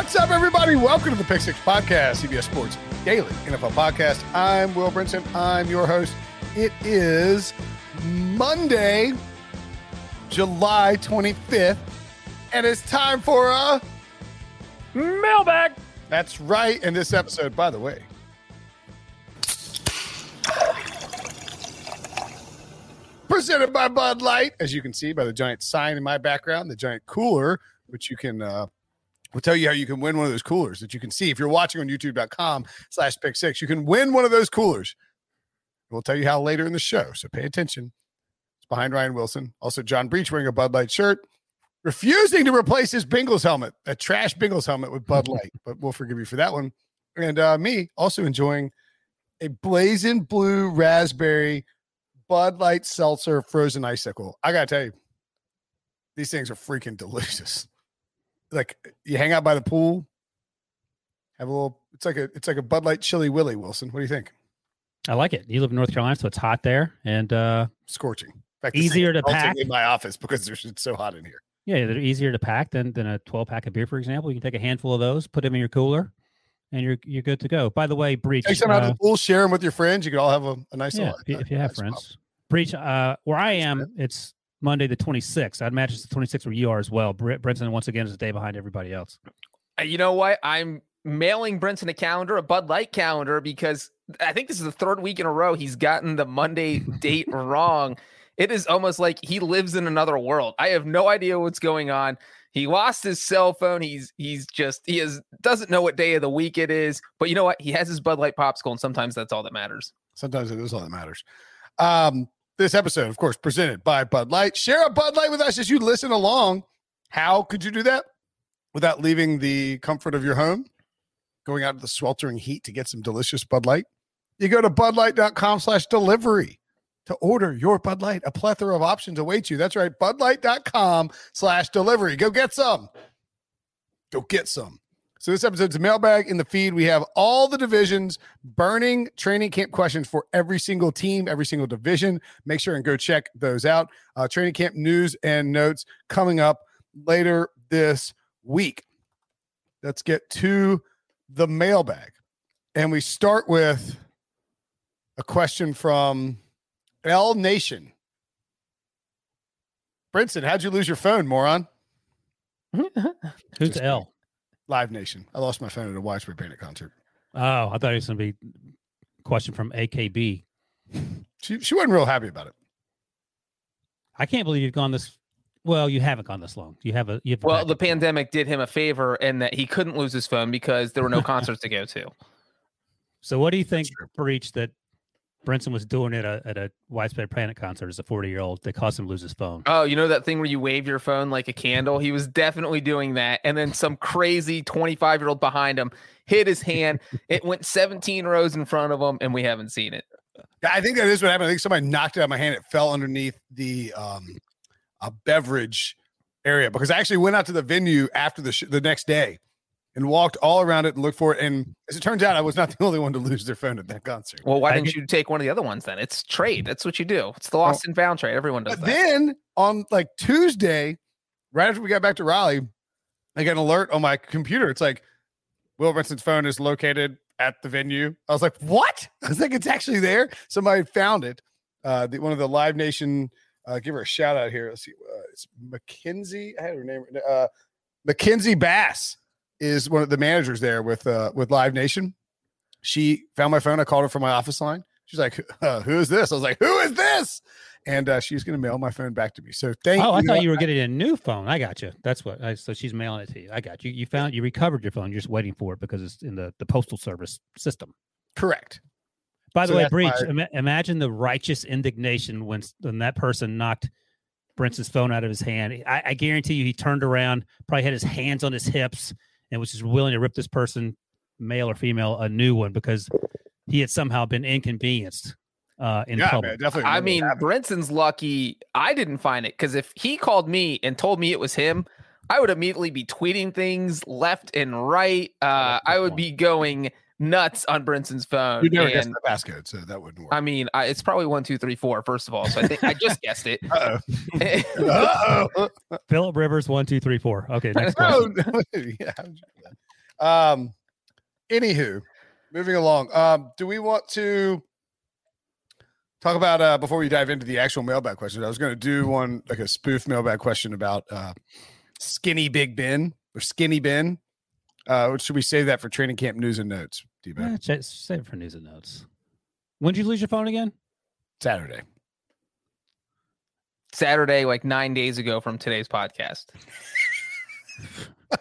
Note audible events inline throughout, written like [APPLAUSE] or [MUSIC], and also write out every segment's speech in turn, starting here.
What's up, everybody? Welcome to the Pick Six Podcast, CBS Sports Daily NFL Podcast. I'm Will Brinson. I'm your host. It is Monday, July 25th, and it's time for a mailbag. That's right. And this episode, by the way, presented by Bud Light, as you can see by the giant sign in my background, the giant cooler, which you can uh, we'll tell you how you can win one of those coolers that you can see. If you're watching on youtube.com slash pick six you can win one of those coolers. We'll tell you how later in the show so pay attention. It's behind ryan wilson. Also john breech wearing a bud light shirt refusing to replace his bengals helmet a trash bengals helmet with bud light but we'll forgive you for that one. And uh, me also enjoying a blazing blue raspberry bud light seltzer frozen icicle. I gotta tell you these things are freaking delicious like you hang out by the pool, have a little. It's like a it's like a Bud Light Chili Willy Wilson. What do you think? I like it. You live in North Carolina, so it's hot there and uh scorching. In fact, easier to pack in my office because there's it's so hot in here. Yeah, they're easier to pack than than a 12 pack of beer, for example. You can take a handful of those, put them in your cooler, and you're you're good to go. By the way, Breech. Take some uh, out of the pool, share them with your friends. You can all have a, a nice. Yeah, if, if you have friends. Breech. Uh, where I am, it's Monday the 26th. I'd imagine it's the 26th where you are as well. Brent, Brenton, once again, is a day behind everybody else. Uh, you know what? I'm mailing Brenton a calendar, a Bud Light calendar, because I think this is the third week in a row he's gotten the Monday [LAUGHS] date wrong. It is almost like he lives in another world. I have no idea what's going on. He lost his cell phone. He's he's just he is doesn't know what day of the week it is. But you know what? He has his Bud Light popsicle, and sometimes that's all that matters. Sometimes it is all that matters. Um, this episode, of course, presented by Bud Light. Share a Bud Light with us as you listen along. How could you do that without leaving the comfort of your home, going out to the sweltering heat to get some delicious Bud Light? You go to budlight.com slash delivery to order your Bud Light. A plethora of options awaits you. That's right, budlight.com slash delivery. Go get some. Go get some. So this episode's a mailbag in the feed. We have all the divisions burning training camp questions for every single team, every single division. Make sure and go check those out. Uh, training camp news and notes coming up later this week. Let's get to the mailbag. And we start with a question from L Nation. Brinson, how'd you lose your phone, moron? [LAUGHS] Who's L? Live Nation. I lost my phone at a Widespread Panic concert. Oh, I thought it was going to be a question from AKB. she she wasn't real happy about it. I can't believe you've gone this. Well, you haven't gone this long. You have a. You have well, the pandemic did him a favor in that he couldn't lose his phone because there were no [LAUGHS] concerts to go to. So, what do you think, Breech, that Brinson was doing it at, at a widespread panic concert as a 40 year old that caused him to lose his phone. Oh, you know that thing where you wave your phone like a candle? He was definitely doing that. And then some crazy 25 year old behind him hit his hand. [LAUGHS] it went 17 rows in front of him, and we haven't seen it. I think that is what happened. I think somebody knocked it out of my hand. It fell underneath the um, a beverage area because I actually went out to the venue after the sh- the next day and walked all around it and looked for it. And as it turns out, I was not [LAUGHS] the only one to lose their phone at that concert. Well, why didn't you take one of the other ones then? It's trade. That's what you do. It's the lost and found trade. Everyone does but that. Then on like Tuesday, right after we got back to Raleigh, I get an alert on my computer. It's like Will Brinson's phone is located at the venue. I was like, what? [LAUGHS] I was like, it's actually there. Somebody found it. Uh, the, one of the Live Nation, uh, give her a shout out here. Let's see. Uh, it's Mackenzie. I had her name. Uh, Mackenzie Bass is one of the managers there with uh with Live Nation. She found my phone. I called her from my office line. She's like, uh, "Who is this?" I was like, "Who is this?" And uh, she's going to mail my phone back to me. So thank. Oh, you. I thought you were getting a new phone. I got you. That's what. I, so she's mailing it to you. I got you. You found you recovered your phone. You're just waiting for it because it's in the the postal service system. Correct. By the so way, Breech, My... imagine the righteous indignation when when that person knocked Brinson's phone out of his hand. I, I guarantee you, he turned around, probably had his hands on his hips and was just willing to rip this person, male or female, a new one because he had somehow been inconvenienced uh, in yeah, public. Man, definitely. I mean, Brinson's lucky I didn't find it because if he called me and told me it was him, I would immediately be tweeting things left and right. Uh, I would be going nuts on Brinson's phone. You never and, guessed the passcode, so that wouldn't work. I mean, I, it's probably one, two, three, four. First of all, so I think I just guessed it. Uh-oh. Uh-oh. [LAUGHS] Philip Rivers, one, two, three, four. Okay, next question. Oh, [LAUGHS] yeah. Um, anywho, moving along. Um, do we want to talk about uh before we dive into the actual mailbag questions? I was going to do one like a spoof mailbag question about uh skinny Big Ben or skinny Ben. Uh, should we save that for training camp news and notes? D-Bag? Eh, ch- save it for news and notes. When did you lose your phone again? Saturday. Saturday, like nine days ago from today's podcast. [LAUGHS]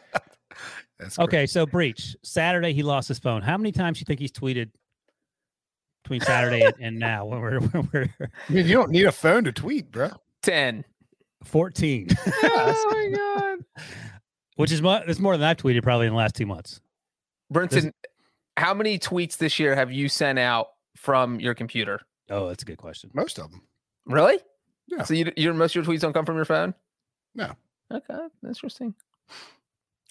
That's. Okay, so breech. Saturday he lost his phone. How many times do you think he's tweeted between Saturday and, [LAUGHS] and now when we're, when we're I mean, you don't need a phone to tweet, bro. 10. 14? [LAUGHS] oh my God. Which is more it's more than I've tweeted probably in the last two months. Brinson, how many tweets this year have you sent out from your computer? Oh, that's a good question. Most of them. Really? Yeah. So you, your most of your tweets don't come from your phone? No. Okay, interesting.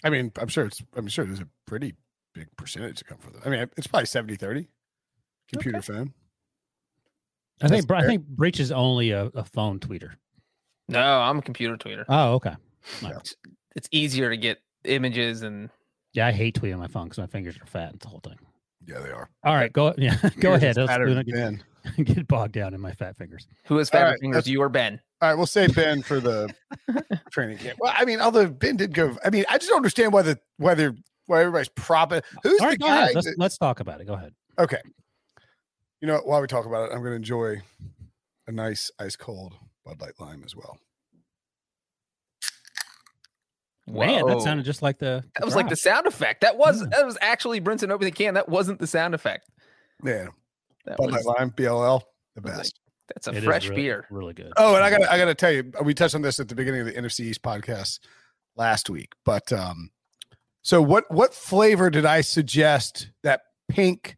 I mean, I'm sure it's. I'm sure there's a pretty big percentage to come from it. I mean, it's probably 70 30 computer phone. I think That's Br- I think breech is only a, a phone tweeter. No, I'm a computer tweeter. Oh, okay. It's easier to get images and Yeah, I hate tweeting on my phone because my fingers are fat. It's the whole thing. Yeah, they are. All right, go yeah, [LAUGHS] go ahead. is Let's do. Get, Ben. [LAUGHS] get bogged down in my fat fingers. who has All fatter right, fingers, you or Ben? All right, we'll say Ben for the [LAUGHS] training camp. Well, I mean, although Ben did go, I mean, I just don't understand why the whether why everybody's propping. Who's All the go guy? ahead. Let's, that- let's talk about it. Go ahead. okay, you know, while we talk about it, I'm going to enjoy a nice ice cold Bud Light Lime as well. Man, that sounded just like the. That was like the sound effect. That was Yeah. that was actually Brinson opening the can. That wasn't the sound effect. Yeah, That Bud was, Light Lime, BLL, the was like- best. that's a It is fresh really, beer. Really good. Oh, and I got I got to tell you, we touched on this at the beginning of the NFC East podcast last week. But um, so what what flavor did I suggest that pink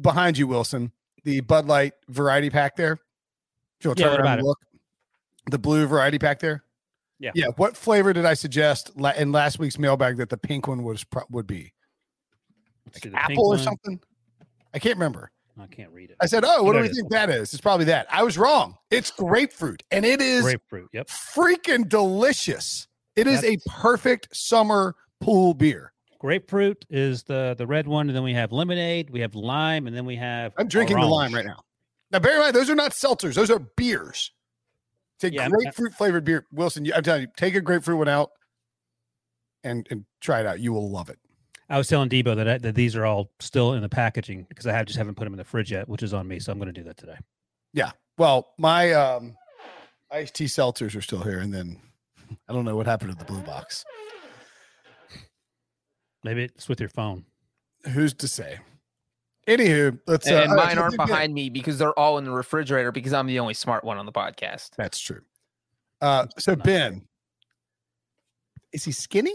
behind you, Wilson, the Bud Light variety pack there? If you'll Yeah, turn what around about and it? look, the blue variety pack there. Yeah. yeah. What flavor did I suggest in last week's mailbag that the pink one was would be? Let's see, Apple or something? I can't remember. I can't read it. I said, "Oh, what do we think that is?" It's probably that. I was wrong. It's grapefruit, and it is Grapefruit. Yep. freaking delicious. It is a perfect summer pool beer. Grapefruit is the the red one, and then we have lemonade, we have lime, and then we have. I'm drinking the lime right now. Now, bear in mind, those are not seltzers; those are beers. A Yeah, grapefruit flavored beer. Wilson, I'm telling you, take a grapefruit one out and and try it out. You will love it. I was telling Debo that I, that these are all still in the packaging because I have just haven't put them in the fridge yet, which is on me. So I'm going to do that today. Yeah. Well, my um, iced tea seltzers are still here, and then [LAUGHS] I don't know what happened to the blue box. Maybe it's with your phone. Who's to say? Anywho, let's. uh, and mine aren't yeah, behind me because they're all in the refrigerator because I'm the only smart one on the podcast. That's true. Uh, so Ben, is he skinny?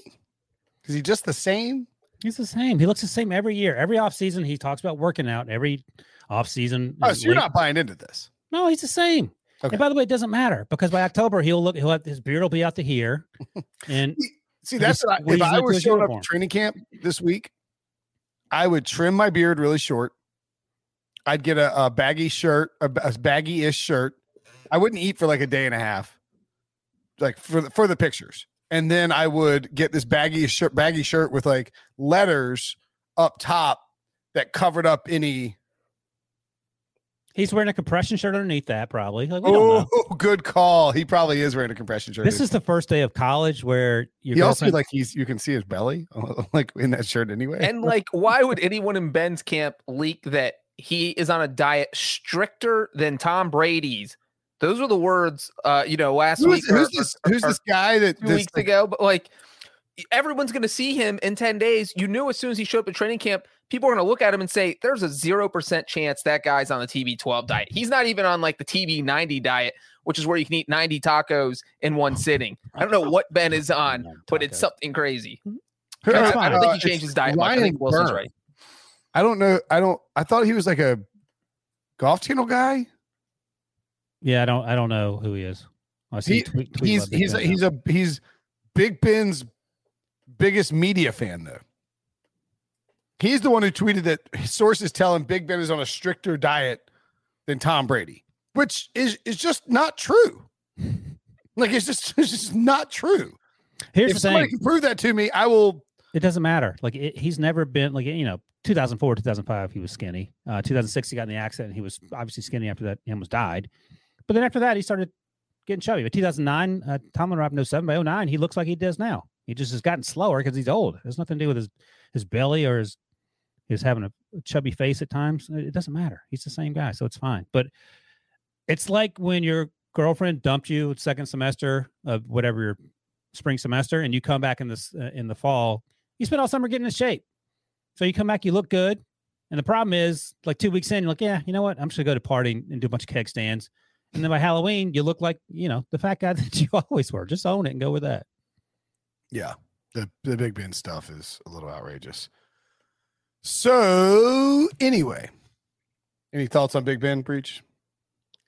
Is he just the same? He's the same. He looks the same every year. Every off season, he talks about working out. Every off season. Oh, so you're not buying into this. No, he's the same. Okay. And by the way, it doesn't matter because by October he'll look. He'll have his beard will be out to here, [LAUGHS] and See, that's He's what I, if I were his showing up to training camp this week, I would trim my beard really short. I'd get a, a baggy shirt, a, a baggy-ish shirt. I wouldn't eat for like a day and a half, like for the, for the pictures, and then I would get this baggy shirt, baggy shirt with like letters up top that covered up any. He's wearing a compression shirt underneath that. Probably. Like, Oh, [LAUGHS] good call. He probably is wearing a compression shirt. This is the first day of college where your he also like he's you can see his belly [LAUGHS] like in that shirt anyway. And like, why would anyone in Ben's camp leak that he is on a diet stricter than Tom Brady's? Those were the words, uh, you know, last who's, week. or- who's or- this? or- Who's or this guy that two this, weeks ago, but like everyone's going to see him in 10 days. You knew as soon as he showed up at training camp, people are going to look at him and say, there's a 0% chance that guy's on the TB12 diet. He's not even on like the TB90 diet, which is where you can eat 90 tacos in one sitting. I don't know what Ben is on, but it's something crazy. Hmm. Who- I, I don't think he changed his diet much. I think Wilson's right. I don't know. I don't. I thought he was like a golf channel guy. Yeah, I don't. I don't know who he is. I see He- tweet, tweet He's about he's a, he's a he's Big Ben's biggest media fan though. He's the one who tweeted that sources tell him Big Ben is on a stricter diet than Tom Brady, which is is just not true. Like it's just it's just not true. Here's if the somebody thing: can prove that to me, I will it doesn't matter. Like it, he's never been like you know 2004 2005 he was skinny. Uh, 2006 he got in the accident. He was obviously skinny after that. He almost died. But then after that he started getting chubby. But 2009 uh, Tomlin in 07. By 09 he looks like he does now. He just has gotten slower because he's old. It has nothing to do with his his belly or his his having a chubby face at times. It doesn't matter. He's the same guy, so it's fine. But it's like when your girlfriend dumped you second semester of whatever your spring semester, and you come back in this uh, in the fall. You spend all summer getting in shape, so you come back, you look good. And the problem is, like two weeks in, you're like, yeah, you know what? I'm just gonna go to party and do a bunch of keg stands. And then by Halloween, you look like you know the fat guy [LAUGHS] that you always were. Just own it and go with that. Yeah, the the Big Ben stuff is a little outrageous. So anyway, any thoughts on Big Ben breech?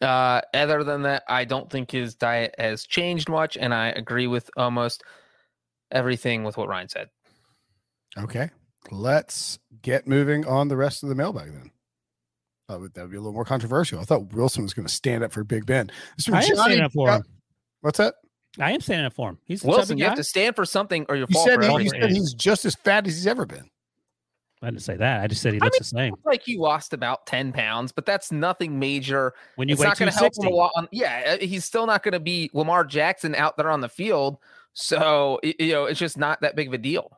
Uh, other than that, I don't think his diet has changed much, and I agree with almost everything with what Ryan said. Okay, let's get moving on the rest of the mailbag then. That would, that would be a little more controversial. I thought Wilson was going to stand up for Big Ben. I am standing up for him. What's that? I am standing up for him. He's Wilson. You guy. have to stand for something, or you're you said, he, you said he's just as fat as he's ever been. I didn't say that. I just said he looks I mean, the same. Like he lost about ten pounds, but that's nothing major. When you it's not going to help him a lot. On, yeah, uh, he's still not going to be Lamar Jackson out there on the field. So you know, it's just not that big of a deal.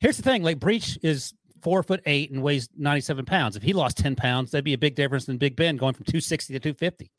Here's the thing: like Breech is four foot eight and weighs ninety seven pounds. If he lost ten pounds, that'd be a big difference than Big Ben going from two sixty to two fifty.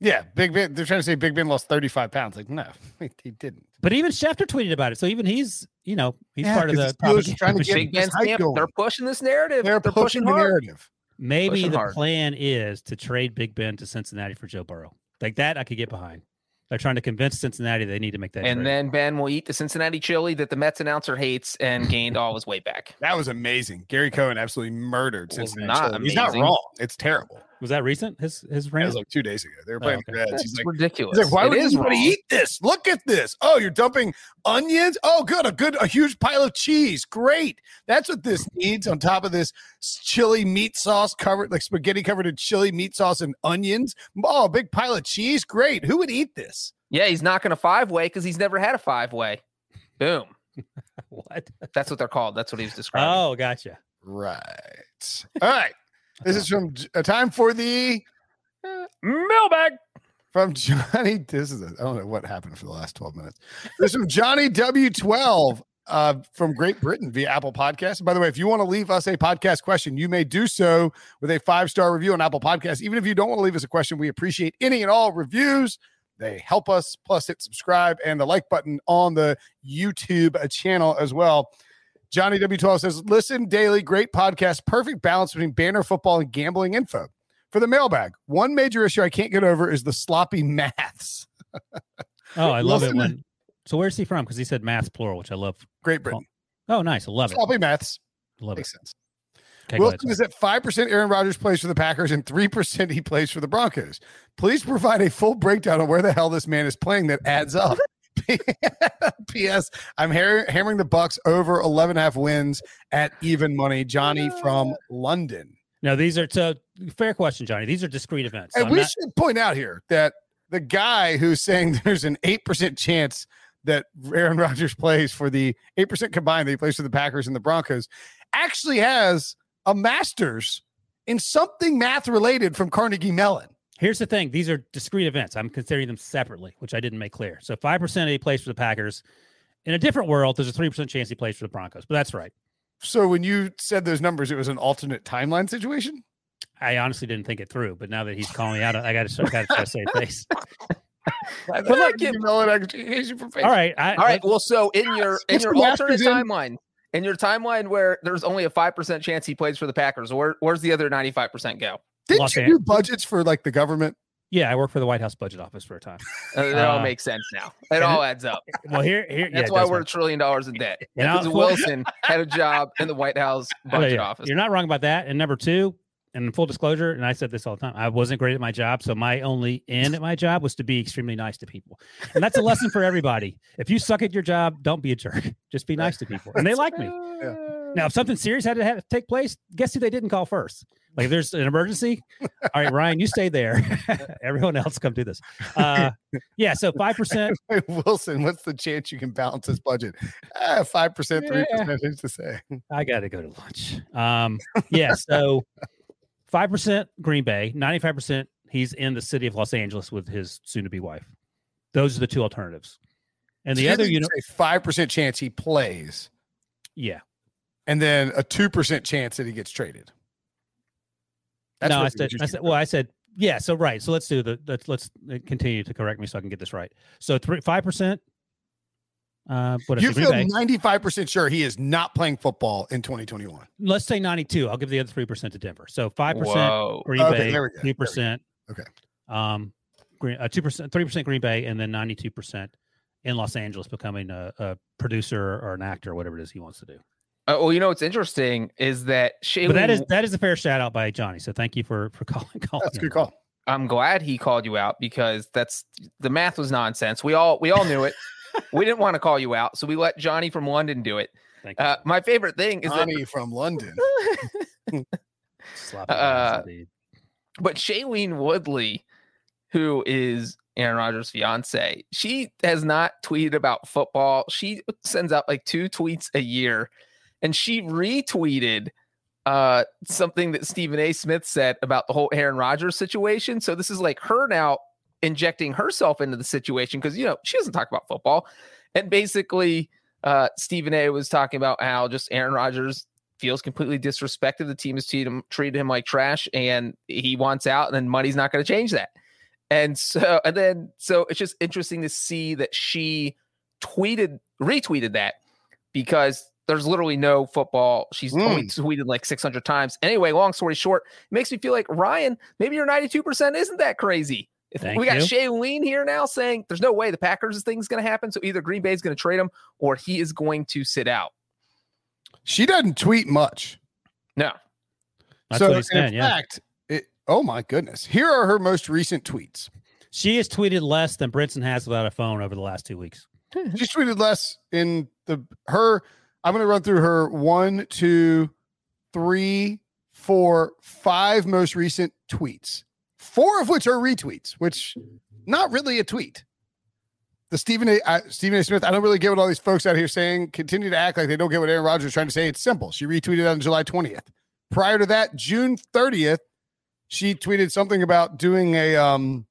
Yeah, Big Ben. They're trying to say Big Ben lost 35 pounds. Like, no, [LAUGHS] he didn't. But even Schefter tweeted about it. So even he's, you know, he's yeah, part of the trying to get Big Ben's camp. They're pushing this narrative. They're, They're pushing, pushing the narrative. Maybe pushing the hard. plan is to trade Big Ben to Cincinnati for Joe Burrow. Like that, I could get behind. They're trying to convince Cincinnati they need to make that. And trade. then Ben will eat the Cincinnati chili that the Mets announcer hates and gained all his weight back. That was amazing. Gary Cohen absolutely murdered Cincinnati. He's not wrong. It's terrible. Was that recent? His his rant? It was like two days ago. They were playing oh, okay. Reds. He's like, ridiculous. He's like, why it would anybody wrong. eat this? Look at this. Oh, you're dumping onions. Oh, good, a good, a huge pile of cheese. Great. That's what this [LAUGHS] needs on top of this chili meat sauce covered, like spaghetti covered in chili meat sauce and onions. Oh, a big pile of cheese. Great. Who would eat this? Yeah, he's knocking a five way because he's never had a five way. Boom. [LAUGHS] what? That's what they're called. That's what he was describing. Oh, gotcha. Right. All right. This is from a time for the uh, mailbag from [LAUGHS] Johnny. This is a, I don't know what happened for the last 12 minutes. This is from Johnny W12 uh, from Great Britain via Apple Podcast. And by the way, if you want to leave us a podcast question, you may do so with a five star review on Apple Podcast. Even if you don't want to leave us a question, we appreciate any and all reviews. They help us. Plus, hit subscribe and the like button on the YouTube channel as well. Johnny W12 says, listen daily, great podcast, perfect balance between banner football and gambling info. For the mailbag, one major issue I can't get over is the sloppy [LAUGHS] maths. oh, I love it when. So where's he from? Because he said maths plural, which I love. Great Britain. Oh, nice. I love sloppy it. Sloppy maths. Love Makes it. sense. Okay, Wilson is at 5% Aaron Rodgers plays for the Packers and 3% he plays for the Broncos. Please provide a full breakdown on where the hell this man is playing that adds up. [LAUGHS] [LAUGHS] P.S. I'm hammering the Bucs over 11 and a half wins at even money. Johnny from London. No, these are to fair question, Johnny. These are discrete events. So and I'm we not- should point out here that the guy who's saying [LAUGHS] there's an 8% chance that Aaron Rodgers plays for the 8% combined that he plays for the Packers and the Broncos actually has a master's in something math related from Carnegie Mellon. Here's the thing: these are discrete events. I'm considering them separately, which I didn't make clear. So five percent he plays for the Packers. In a different world, there's a three percent chance he plays for the Broncos, but that's right. So when you said those numbers, it was an alternate timeline situation. I honestly didn't think it through, but now that he's calling me out, I got to got to say face. but look, all right, I, all right. Well, so in your in your alternate timeline, in your timeline where there's only a five percent chance he plays for the Packers, where where's the other ninety five percent go? Didn't Los you do budgets for like the government? Yeah, I work for the White House budget office for a time. Uh, that uh, all makes sense now. It all adds up. [LAUGHS] Well, here, here that's yeah, why we're a trillion dollars in debt. Because Wilson had a job in the White House [LAUGHS] budget yeah, office. You're not wrong about that. And number two, and full disclosure, and I said this all the time, I wasn't great at my job. So my only end at my job was to be extremely nice to people. And that's a lesson for everybody. If you suck at your job, don't be a jerk. Just be nice to people. And they [LAUGHS] like me. Yeah. Now, if something serious had to, have to take place, guess who they didn't call first? Like, if there's an emergency, all right, Ryan, you stay there. [LAUGHS] Everyone else come do this. Uh, yeah, so five percent. [LAUGHS] Wilson, what's the chance you can balance this budget? Ah, Five percent, three percent. Who's to say? I got to go to lunch. Um, yeah, so five percent Green Bay, ninety-five percent. He's in the city of Los Angeles with his soon-to-be wife. Those are the two alternatives. And the other, you know, a five percent chance he plays, yeah. And then a two percent chance that he gets traded. no, what I said, I said, well, I said, yeah. So right. So let's do the let's let's uh, continue to correct me so I can get this right. So three five percent. Uh, what is you feel ninety-five percent sure he is not playing football in 2021. Let's say ninety-two. I'll give the other three percent to Denver. So five percent Whoa. Green Okay, Bay, there we go, there we two percent. Okay. Um, Green, uh, two percent, three percent Green Bay, and then ninety-two percent in Los Angeles, becoming a, a producer or an actor, or whatever it is he wants to do. Uh, well, you know what's interesting is that Shailene, But that is that is a fair shout out by Johnny. So thank you for for [LAUGHS] calling. calling That's a good call. I'm glad he called you out because that's the math was nonsense. We all we all knew it. [LAUGHS] we didn't want to call you out, so we let Johnny from London do it. Thank you. Uh, my favorite thing is that Johnny from London. [LAUGHS] Sloppy uh. But Shailene Woodley, who is Aaron Rodgers' fiance, she has not tweeted about football. She sends out like two tweets a year, and she retweeted uh something that Stephen A. Smith said about the whole Aaron Rodgers situation. So this is like her now injecting herself into the situation because you know she doesn't talk about football. And basically, uh Stephen A was talking about how just Aaron Rodgers feels completely disrespected. The team has treated him, treated him like trash, and he wants out. And then money's not going to change that. And so, and then, so it's just interesting to see that she tweeted, retweeted that because there's literally no football. She's hmm. only tweeted like 600 times. Anyway, long story short, it makes me feel like Ryan, maybe your 92% isn't that crazy. Thank we got you. Shailene here now saying there's no way the Packers thing is going to happen. So either Green Bay is going to trade him or he is going to sit out. She doesn't tweet much. No. That's so what he's saying. in Yeah, fact, it, oh my goodness, here are her most recent tweets. she has tweeted less than Brinson has without a phone over the last two weeks. She's tweeted less in the her. I'm going to run through her one, two, three, four, five most recent tweets. Four of which are retweets, which not really a tweet. The Stephen Stephen A. Smith. I don't really get what all these folks out here saying. Continue to act like they don't get what Aaron Rodgers is trying to say. It's simple. She retweeted on July 20th. Prior to that, June 30th, she tweeted something about doing a um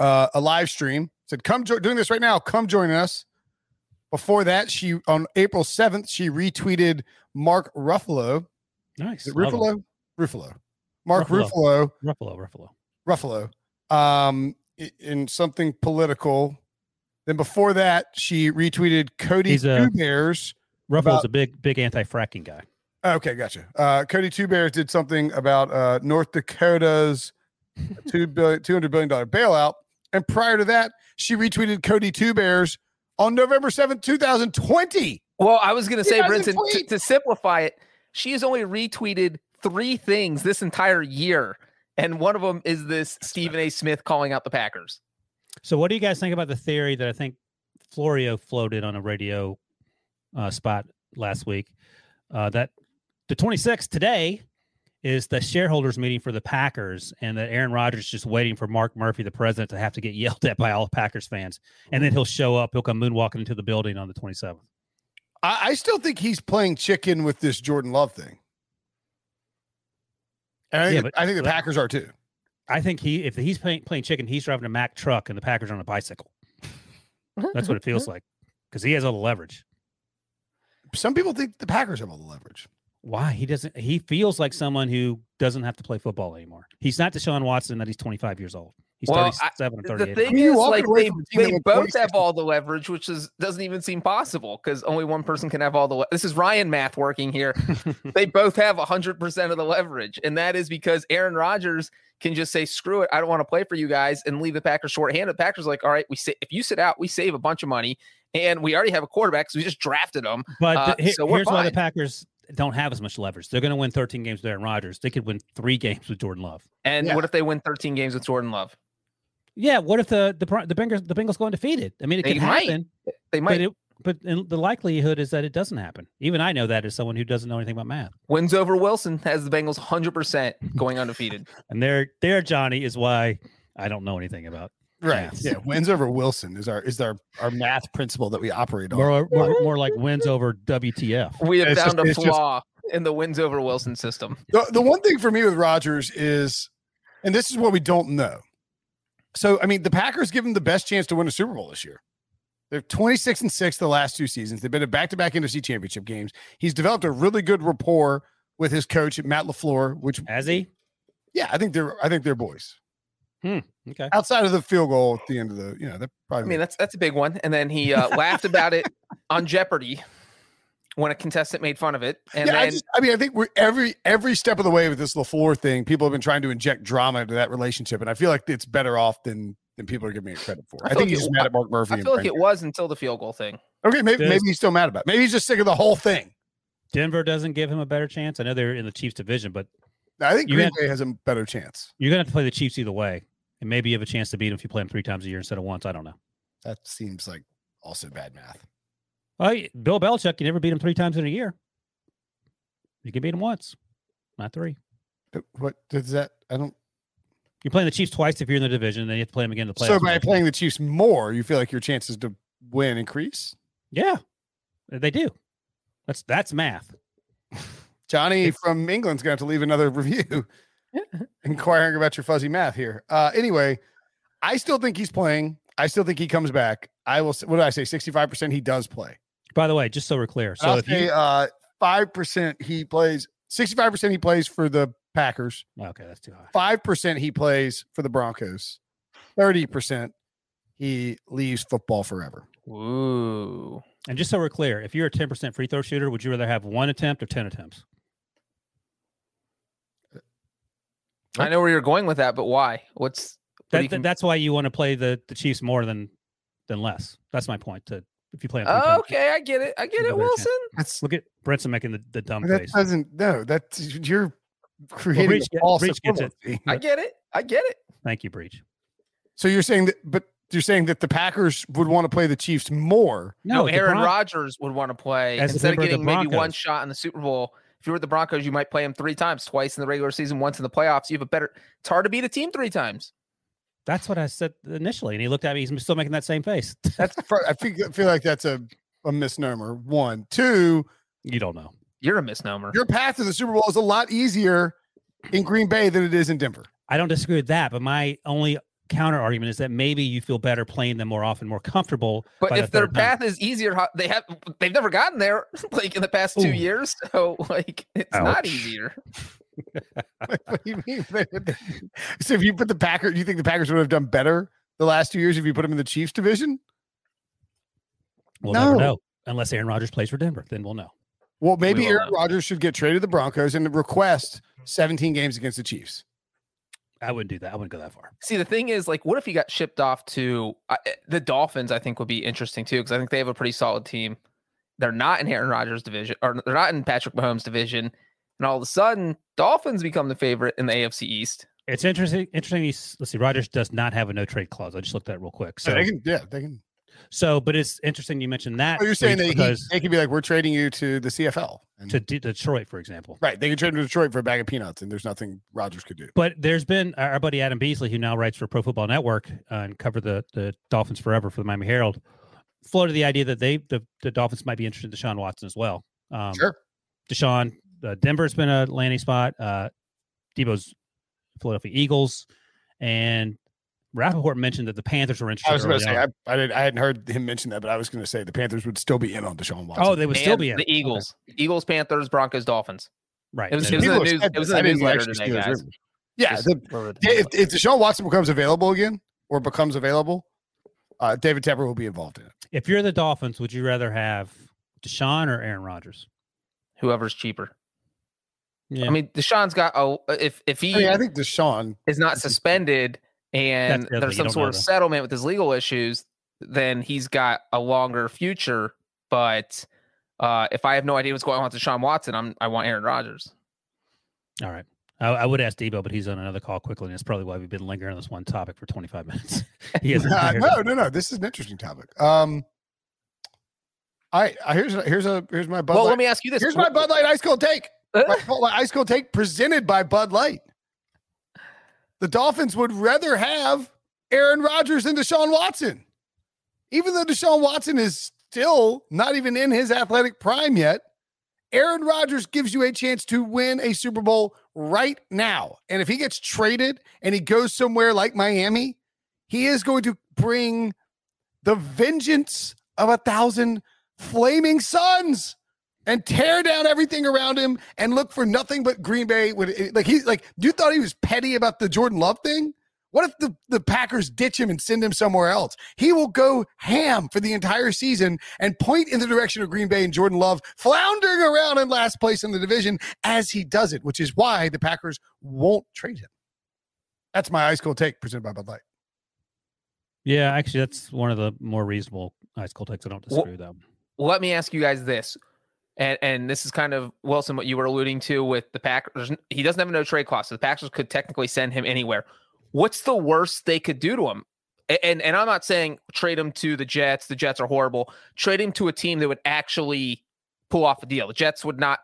uh, a live stream. Said, "Come jo- doing this right now. Come join us." Before that, she on April 7th, she retweeted Mark Ruffalo. Nice. Ruffalo? Ruffalo. Mark Ruffalo. Ruffalo. Ruffalo, Ruffalo. Ruffalo. Um, in something political. Then before that, she retweeted Cody He's a- Two Bears. Ruffalo's a big, big anti-fracking guy. Okay, gotcha. Uh, Cody Two Bears did something about uh, North Dakota's [LAUGHS] two billion, two hundred billion dollar bailout, and prior to that, she retweeted Cody Two Bears on November seventh, two thousand twenty. Well, I was going to say, Brinson, to, to simplify it, she has only retweeted three things this entire year. And one of them is this Stephen A. Smith calling out the Packers. So, what do you guys think about the theory that I think Florio floated on a radio uh, spot last week? Uh, that the 26th today is the shareholders meeting for the Packers, and that Aaron Rodgers is just waiting for Mark Murphy, the president, to have to get yelled at by all Packers fans, and then he'll show up. He'll come moonwalking into the building on the 27th. I, I still think he's playing chicken with this Jordan Love thing. And I think, Yeah, the- but- I think the Packers are too. I think he, if he's playing, playing chicken, he's driving a Mack truck, and the Packers are on a bicycle. That's what it feels [LAUGHS] like because he has all the leverage. Some people think the Packers have all the leverage. Why he doesn't? He feels like someone who doesn't have to play football anymore. He's not Deshaun Watson that he's 25 years old. He's Well, I- 37 or The 38. thing is, like, away they, from a team that they both have all the leverage, which is doesn't even seem possible because only one person can have all the. Le- this is Ryan math working here. [LAUGHS] they both have 100% of the leverage. And that is because Aaron Rodgers can just say, screw it, I don't want to play for you guys and leave the Packers shorthanded. The Packers are like, all right, we say, if you sit out, we save a bunch of money. And we already have a quarterback, so we just drafted him. but uh, the- he- so we're here's why the. Packers don't have as much leverage. They're going to win 13 games with Aaron Rodgers. They could win three games with Jordan Love. And Yeah. what if they win 13 games with Jordan Love? Yeah. What if the the the Bengals the Bengals go undefeated? I mean, it They could might. happen. They But might. it, but the likelihood is that it doesn't happen. Even I know that as someone who doesn't know anything about math. Wins over Wilson has the Bengals 100% going undefeated. [LAUGHS] and there, there, Johnny, is why I don't know anything about right. Maths. Yeah, wins over Wilson is our is our our math principle that we operate on. More, uh, more, more like wins over WTF. We have it's found just, a flaw just, in the wins over Wilson system. The, the one thing for me with Rodgers is, and this is what we don't know. So, I mean, the Packers give him the best chance to win a Super Bowl this year. They're 26 and 6 the last two seasons. They've been in back-to-back NFC championship games. He's developed a really good rapport with his coach Matt LaFleur, which has he? Yeah, I think they're I think they're boys. Hmm. Okay. Outside of the field goal at the end of the, you know, that probably. I mean, that's that's a big one. And then he uh, laughed about it on Jeopardy when a contestant made fun of it. And yeah, then, I, just, I, mean, I think we're every every step of the way with this LaFleur thing, people have been trying to inject drama into that relationship, and I feel like it's better off than than people are giving it credit for. I, I think like he's it, mad at Mark Murphy. I feel like it was until the field goal thing. Okay, maybe maybe he's still mad about. it. Maybe he's just sick of the whole thing. Denver doesn't give him a better chance. I know they're in the Chiefs division, but I think Green Bay has a better chance. You're gonna have to play the Chiefs either way, and maybe you have a chance to beat them if you play them three times a year instead of once. I don't know. That seems like also bad math. Oh, well, Bill Belichick, you never beat him three times in a year. You can beat him once, not three. Uh, what does that? I don't. You're playing the Chiefs twice if you're in the division, then you have to play them again to play. So by playing the Chiefs more, you feel like your chances to win increase. Yeah, uh, they do. That's that's math. [LAUGHS] Johnny from England's going to, to leave another [LAUGHS] review [LAUGHS] inquiring about your fuzzy math here. Uh, anyway, I still think he's playing. I still think he comes back. I will. What did I say? Sixty-five percent. He does play. By the way, just so we're clear, so I'll if say, you uh, five percent he plays. Sixty-five percent he plays for the Packers. Okay, that's too high. Five percent he plays for the Broncos. Thirty percent he leaves football forever. Ooh. And just so we're clear, if you're a ten percent free throw shooter, would you rather have one attempt or ten attempts? I know where you're going with that, but why? What's what that, that's why you want to play the the Chiefs more than than less. That's my point. To if you play, oh, okay, I get it. I get it, Wilson. Let's look at Brinson making the, the dumb that face. Doesn't no, that's you're creating well, Breech, a false Breech gets it. I get it. I get it. Thank you, Breech. So you're saying that, but you're saying that the Packers would want to play the Chiefs more. No, no Aaron Bron- Rodgers would want to play instead of getting maybe one shot in the Super Bowl. If you were the Broncos, you might play him three times, twice in the regular season, once in the playoffs. You have a better. It's hard to beat a team three times. That's what I said initially, and he looked at me. He's still making that same face. [LAUGHS] that's. I feel, I feel like that's a a misnomer. One, two. You don't know. You're a misnomer. Your path to the Super Bowl is a lot easier in Green Bay than it is in Denver. I don't disagree with that, but my only counter argument is that maybe you feel better playing them more often, more comfortable. But if the their path time. is easier, they have they've never gotten there [LAUGHS] like in the past two Ooh. years. [LAUGHS] So like it's Ouch. not easier. what do you mean? so if you put the Packers, do you think the Packers would have done better the last two years if you put them in the Chiefs division? We'll no. never know unless Aaron Rodgers plays for Denver. Then we'll know. Well, maybe we Aaron Rodgers should get traded to the Broncos and request 17 games against the Chiefs. I wouldn't do that. I wouldn't go that far. See, the thing is, like, what if he got shipped off to uh, the Dolphins? I think would be interesting too, because I think they have a pretty solid team. They're not in Aaron Rodgers' division, or they're not in Patrick Mahomes' division, and all of a sudden, Dolphins become the favorite in the AFC East. It's interesting. Interesting. Let's see. Rodgers does not have a no trade clause. I just looked at it real quick. So they can, yeah, they can. So, but it's interesting you mentioned that. Oh, you're saying that because he, they could be like, we're trading you to the CFL and, to D- Detroit, for example. Right. They could trade to Detroit for a bag of peanuts, and there's nothing Rodgers could do. But there's been our buddy Adam Beasley, who now writes for Pro Football Network uh, and covered the the Dolphins forever for the Miami Herald, floated the idea that they the, the Dolphins might be interested in Deshaun Watson as well. Um, sure. Deshaun, uh, Denver's been a landing spot. Uh, Debo's Philadelphia Eagles, and Rapoport mentioned that the Panthers were interested. I was going to say I, I, did, I hadn't heard him mention that, but I was going to say the Panthers would still be in on Deshaun Watson. Oh, they would and still be in. The Eagles, okay. Eagles, Panthers, Broncos, Dolphins. Right. It was, it was, in, the news, it was in the newsletter today, guys. Yeah, the, if, if Deshaun Watson becomes available again or becomes available, uh, David Tepper will be involved in it. If you're the Dolphins, would you rather have Deshaun or Aaron Rodgers? Whoever's cheaper. Yeah. I mean, Deshaun's got a if if he I, mean, I think Deshaun is not suspended and there's some sort of settlement with his legal issues, then he's got a longer future. But uh, if I have no idea what's going on with Deshaun Watson, I'm I want Aaron Rodgers. All right. I, I would ask Debo, but he's on another call quickly, and that's probably why we've been lingering on this one topic for 25 minutes. [LAUGHS] he has no, no, no. This is an interesting topic. Um, I, I here's here's a here's my Bud well, Light. let me ask you this. Here's my Bud Light Ice Cold Take. Uh, My Bud Light Ice Cold Take presented by Bud Light. The Dolphins would rather have Aaron Rodgers than Deshaun Watson. Even though Deshaun Watson is still not even in his athletic prime yet, Aaron Rodgers gives you a chance to win a Super Bowl right now. And if he gets traded and he goes somewhere like Miami, he is going to bring the vengeance of a thousand flaming suns and tear down everything around him and look for nothing but Green Bay. Would like he like you thought he was petty about the Jordan Love thing? What if the, the Packers ditch him and send him somewhere else? He will go ham for the entire season and point in the direction of Green Bay and Jordan Love floundering around in last place in the division as he does it, which is why the Packers won't trade him. That's my ice cold take presented by Bud Light. Yeah, actually, that's one of the more reasonable ice cold takes. I don't disagree with that. let me ask you guys this. And and this is kind of Wilson what you were alluding to with the Packers. He doesn't have a no trade clause, so the Packers could technically send him anywhere. What's the worst they could do to him? And and I'm not saying trade him to the Jets. The Jets are horrible. Trade him to a team that would actually pull off a deal. The Jets would not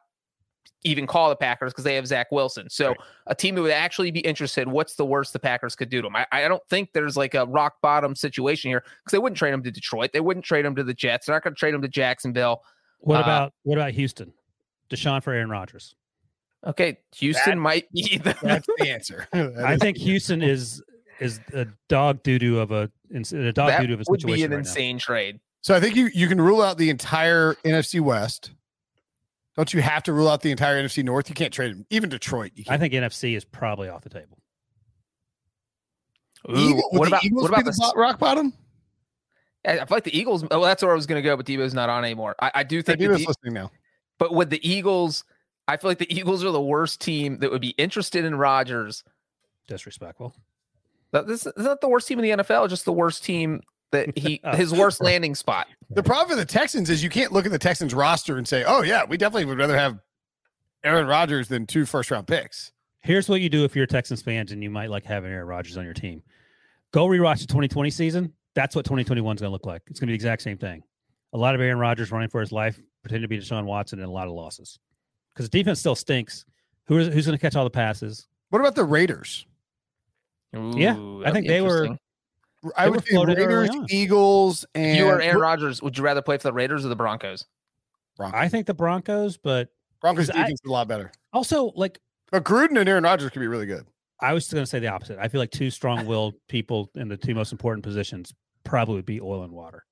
even call the Packers because they have Zach Wilson. So Right. a team that would actually be interested. What's the worst the Packers could do to him? I, I don't think there's like a rock bottom situation here because they wouldn't trade him to Detroit. They wouldn't trade him to the Jets. They're not going to trade him to Jacksonville. What Uh, about what about Houston? Deshaun for Aaron Rodgers. Okay, Houston That- might be the [LAUGHS] That's the [LAUGHS] answer. [LAUGHS] That I think the Houston is is a dog doo doo of a a dog that doo doo of a would situation be an right now. insane trade. So I think you you can rule out the entire NFC West. Don't you have to rule out the entire NFC North? You can't trade him. Even Detroit. You I can't. think NFC is probably off the table. Ooh, Eagle- what the about what about be the? the rock bottom? I I feel like the Eagles. Well, that's where I was going to go, but Debo's not on anymore. I, I do think, the Debo's De- listening now. but with the Eagles, I feel like the Eagles are the worst team that would be interested in Rodgers. Disrespectful. That- This is not the worst team in the NFL, just the worst team that he Oh. [LAUGHS] his worst landing spot. The problem with the Texans is you can't look at the Texans roster and say, "Oh yeah, we definitely would rather have Aaron Rodgers than two first round picks." Here's what you do if you're a Texans fans and you might like having Aaron Rodgers on your team. Go rewatch the 2020 season. That's what 2021 is going to look like. It's going to be the exact same thing. A lot of Aaron Rodgers running for his life, pretending to be Deshaun Watson, and a lot of losses. Because the defense still stinks. Who is who's going to catch all the passes? What about the Raiders? Yeah, I think they were- interesting. I They would were say Raiders. Eagles, and you are Aaron Rodgers, would you rather play for the Raiders or the Broncos? Broncos. I think the Broncos, but Broncos 'cause I- defense is a lot better. also like But Gruden and Aaron Rodgers could be really good. I was going to say the opposite. I feel like two strong-willed [LAUGHS] people in the two most important positions probably would be oil and water.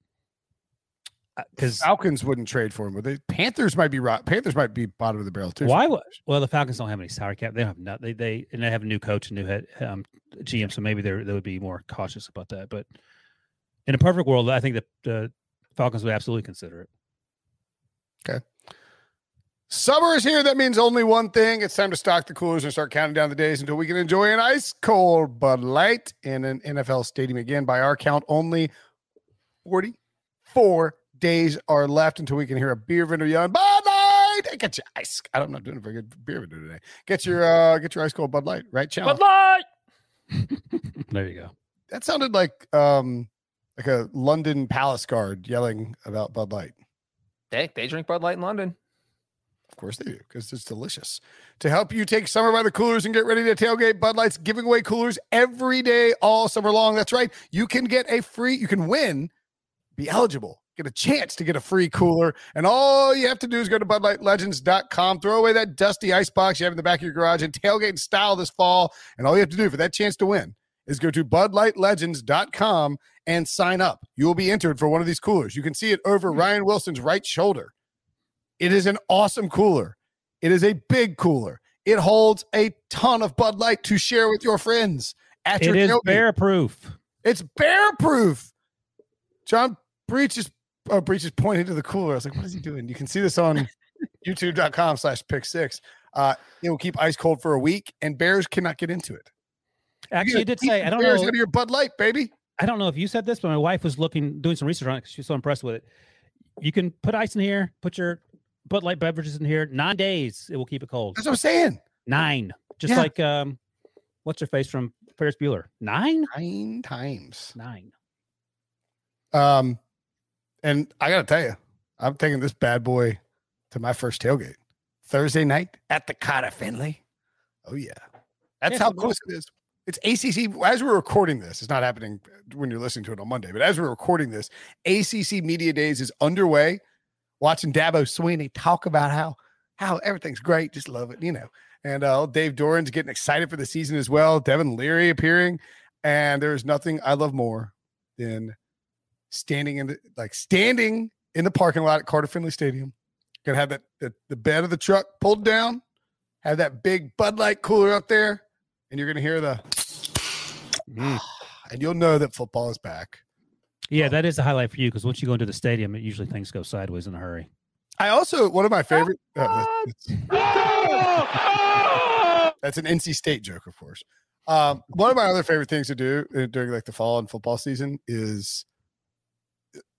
Because Falcons wouldn't trade for him, would they? Panthers might be right. Panthers might be bottom of the barrel too. why? would- Well, the Falcons don't have any salary cap. They don't have not. They they and they have a new coach and new head um, GM, so maybe they they would be more cautious about that. But in a perfect world, I think that the Falcons would absolutely consider it. Summer is here. That means only one thing. It's time to stock the coolers and start counting down the days until we can enjoy an ice cold Bud Light in an NFL stadium again. By our count, only 44 days are left until we can hear a beer vendor yelling, Bud Light! Hey, Get your ice. I don't, I'm not doing a very good beer vendor today. Get your uh get your ice cold Bud Light, right? Challenge. Bud Light. [LAUGHS] There you go. That sounded like um like a London palace guard yelling about Bud Light. They they drink Bud Light in London. Of course they do, because it's delicious. To help you take summer by the coolers and get ready to tailgate, Bud Light's giving away coolers every day, all summer long. That's right. You can get a free, you can win, be eligible, get a chance to get a free cooler. And all you have to do is go to BudLightLegends.com, throw away that dusty ice box you have in the back of your garage, and tailgate in style this fall. And all you have to do for that chance to win is go to BudLightLegends.com and sign up. You will be entered for one of these coolers. You can see it over hmm. Ryan Wilson's right shoulder. It is an awesome cooler. It is a big cooler. It holds a ton of Bud Light to share with your friends at your It is tailgate. bear proof. It's bear proof. John Breech is oh, Breech is pointing to the cooler. I was like, what is he doing? You can see this on [LAUGHS] youtube.com slash pick six. Uh, it will keep ice cold for a week, and bears cannot get into it. Actually, you did say I don't bears know. out of your Bud Light, baby. I don't know if you said this, but my wife was looking, doing some research on it. 'cause She was so impressed with it. You can put ice in here, put your Bud Light beverages in here. Nine days, it will keep it cold. That's what I'm saying. Nine, just Yeah. like um, what's her face from Ferris Bueller? Nine, Nine times. nine. Um, and I gotta tell you, I'm taking this bad boy to my first tailgate Thursday night at the Carter Finley. Oh yeah, that's Yeah, how close it is. It's ACC. As we're recording this, it's not happening when you're listening to it on Monday, but as we're recording this, ACC Media Days is underway. Watching Dabo Swinney talk about how how everything's great, just love it, you know. And uh, Dave Doeren's getting excited for the season as well. Devin Leary appearing, and there is nothing I love more than standing in the like standing in the parking lot at Carter Finley Stadium. Gonna have that the, the bed of the truck pulled down, have that big Bud Light cooler up there, and you're gonna hear the Mm. [SIGHS] and you'll know that football is back. Yeah, that is a highlight for you because once you go into the stadium, it usually things go sideways in a hurry. I also one of my favorite. uh, that's, that's an NC State joke, of course. Um, one of my other favorite things to do uh, during like the fall and football season is,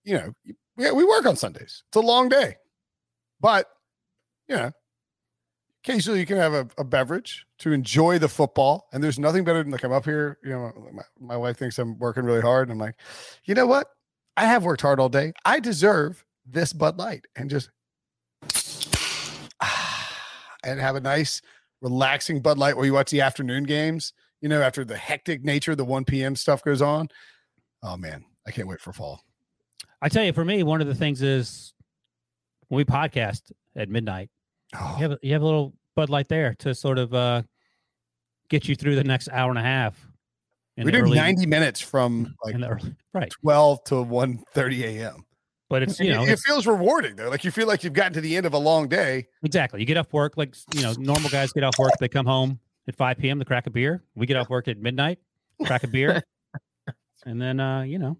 you know, we, we work on Sundays. It's a long day, but you know, occasionally you can have a, a beverage to enjoy the football. And there's nothing better than like I'm up here. You know, my, my wife thinks I'm working really hard, and I'm like, you know what? I have worked hard all day. I deserve this Bud Light, and just [SIGHS] and have a nice, relaxing Bud Light while you watch the afternoon games. You know, after the hectic nature of the 1 p.m. stuff goes on. Oh man, I can't wait for fall. I tell you, for me, one of the things is when we podcast at midnight, Oh, you have you have a little Bud Light there to sort of uh, get you through the next hour and a half. we do early- 90 minutes from like early, right? 12 to 1 30 a.m. But it's you know it, it feels rewarding though. Like you feel like you've gotten to the end of a long day. exactly. You get off work like you know normal guys get off work. They come home at five p.m. to crack a beer. We get off work at midnight, crack a beer, [LAUGHS] and then uh, you know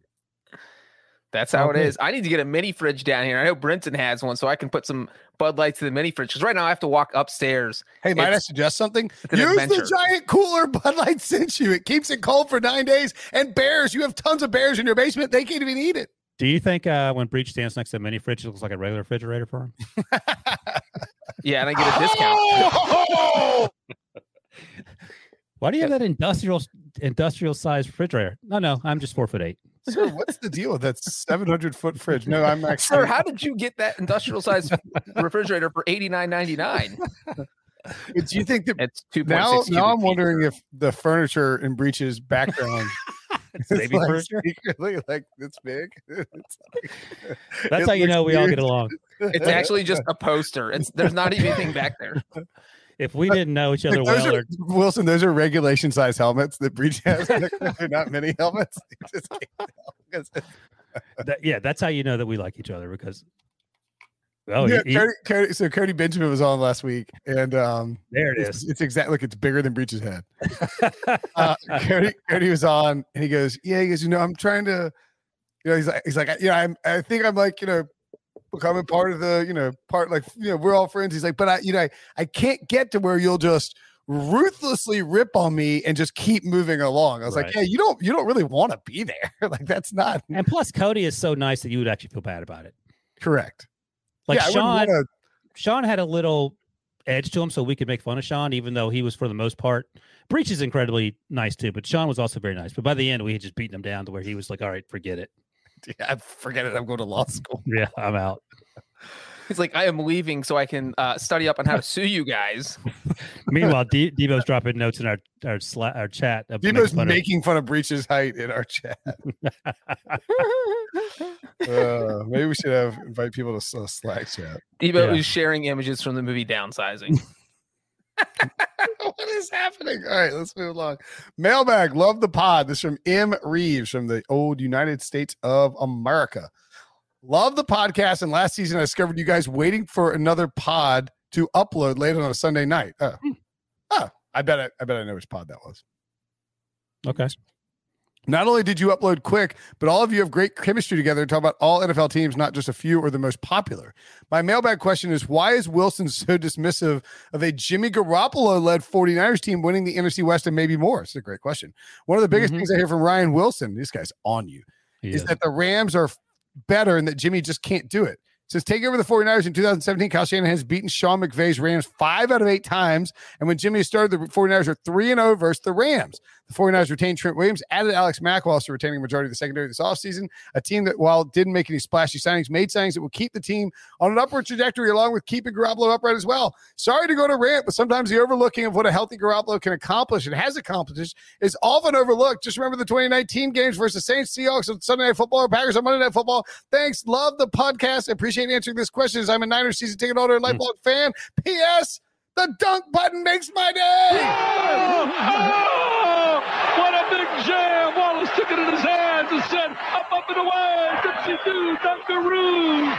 That's how it Okay. is. I need to get a mini fridge down here. I know Brenton has one, so I can put some Bud Lights in the mini fridge. Because right now I have to walk upstairs. Hey, might I suggest something? Use adventure. the giant cooler [LAUGHS] Bud Light sent you. It keeps it cold for nine days. And bears, you have tons of bears in your basement. They can't even eat it. Do you think uh, when Breech stands next to a mini fridge, it looks like a regular refrigerator for him? [LAUGHS] Yeah, and I get a discount. [LAUGHS] Why do you have that industrial industrial sized refrigerator? No, no, I'm just four foot eight. Sir, [LAUGHS] what's the deal with that 700 foot fridge? No, I'm [LAUGHS] actually. Sir, how did you get that industrial size refrigerator for eighty nine ninety nine? do you think that It's two now, now I'm wondering if the furniture in Breech's background [LAUGHS] is baby like furniture? secretly like it's big. It's like- That's it how you know looks we all get along. It's actually just a poster. It's there's not even anything back there. If we didn't know each other well, are, [LAUGHS] Wilson, those are regulation size helmets that Breech has. [LAUGHS] They're not mini helmets. [LAUGHS] They just can't tell 'cause it's- or that, yeah, that's how you know that we like each other because. Oh, yeah, he- Cody, Cody, so Cody Benjamin was on last week, and um, there it it's, it's exactly look, it's bigger than Breech's head. uh, Cody, Cody was on, and he goes, "Yeah, he goes, you know, I'm trying to, you know, he's like, he's like, yeah, I'm, I think I'm like, you know, becoming part of the, you know, part like, you know, we're all friends. He's like, but I, you know, I, I can't get to where you'll just ruthlessly rip on me and just keep moving along. I was like, Right. yeah, you don't, you don't really want to be there. [LAUGHS] like that's not and plus, Cody is so nice that you would actually feel bad about it. correct. Like yeah, Sean, wanna- Sean had a little edge to him, so we could make fun of Sean, even though he was for the most part. Breech is incredibly nice too, but Sean was also very nice. But by the end, we had just beaten him down to where he was like, "All right, forget it. [LAUGHS] yeah, forget it. I'm going to law school. Yeah, I'm out." He's like, I am leaving so I can uh, study up on how to sue you guys. [LAUGHS] Meanwhile, D- Debo's dropping notes in our our, sla- our chat. of Debo's fun of- making fun of Breech's height in our chat. [LAUGHS] Uh, maybe we should have invite people to s- uh, Slack chat. Debo Yeah. is sharing images from the movie Downsizing. What is happening? All right, let's move along. Mailbag, love the pod. This is from M. Reeves from the old United States of America. Love the podcast. And last season, I discovered you guys waiting for another pod to upload late on a Sunday night. Oh, oh I bet I, I bet I know which pod that was. Okay. Not only did you upload quick, but all of you have great chemistry together to talk about all NFL teams, not just a few or the most popular. My mailbag question is why is Wilson so dismissive of a Jimmy Garoppolo led 49ers team winning the NFC West and maybe more? It's a great question. One of the biggest Mhm. things I hear from Ryan Wilson, this guy's on you, He is is. that the Rams are better and that Jimmy just can't do it. Since taking over the 49ers in 2017, Kyle Shanahan has beaten Sean McVay's Rams five out of eight times. And when Jimmy started, the 49ers are 3 and 0 versus the Rams. The 49ers retained Trent Williams, added Alex Mack while also retaining a majority of the secondary this offseason. A team that, while didn't make any splashy signings, made signings that will keep the team on an upward trajectory, along with keeping Garoppolo upright as well. Sorry to go to rant, but sometimes the overlooking of what a healthy Garoppolo can accomplish and has accomplished is often overlooked. Just remember the 2019 games versus the Saints, Seahawks on Sunday Night Football, or Packers on Monday Night Football. Thanks. Love the podcast. I appreciate answering this question as I'm a Niners season ticket holder and lifelong hmm. fan. P.S. The dunk button makes my day. Oh, [LAUGHS] oh, what a big jam! Wallace took it in his hands and said, "Up, up and away, Dipsy Doo, Dunkaroo."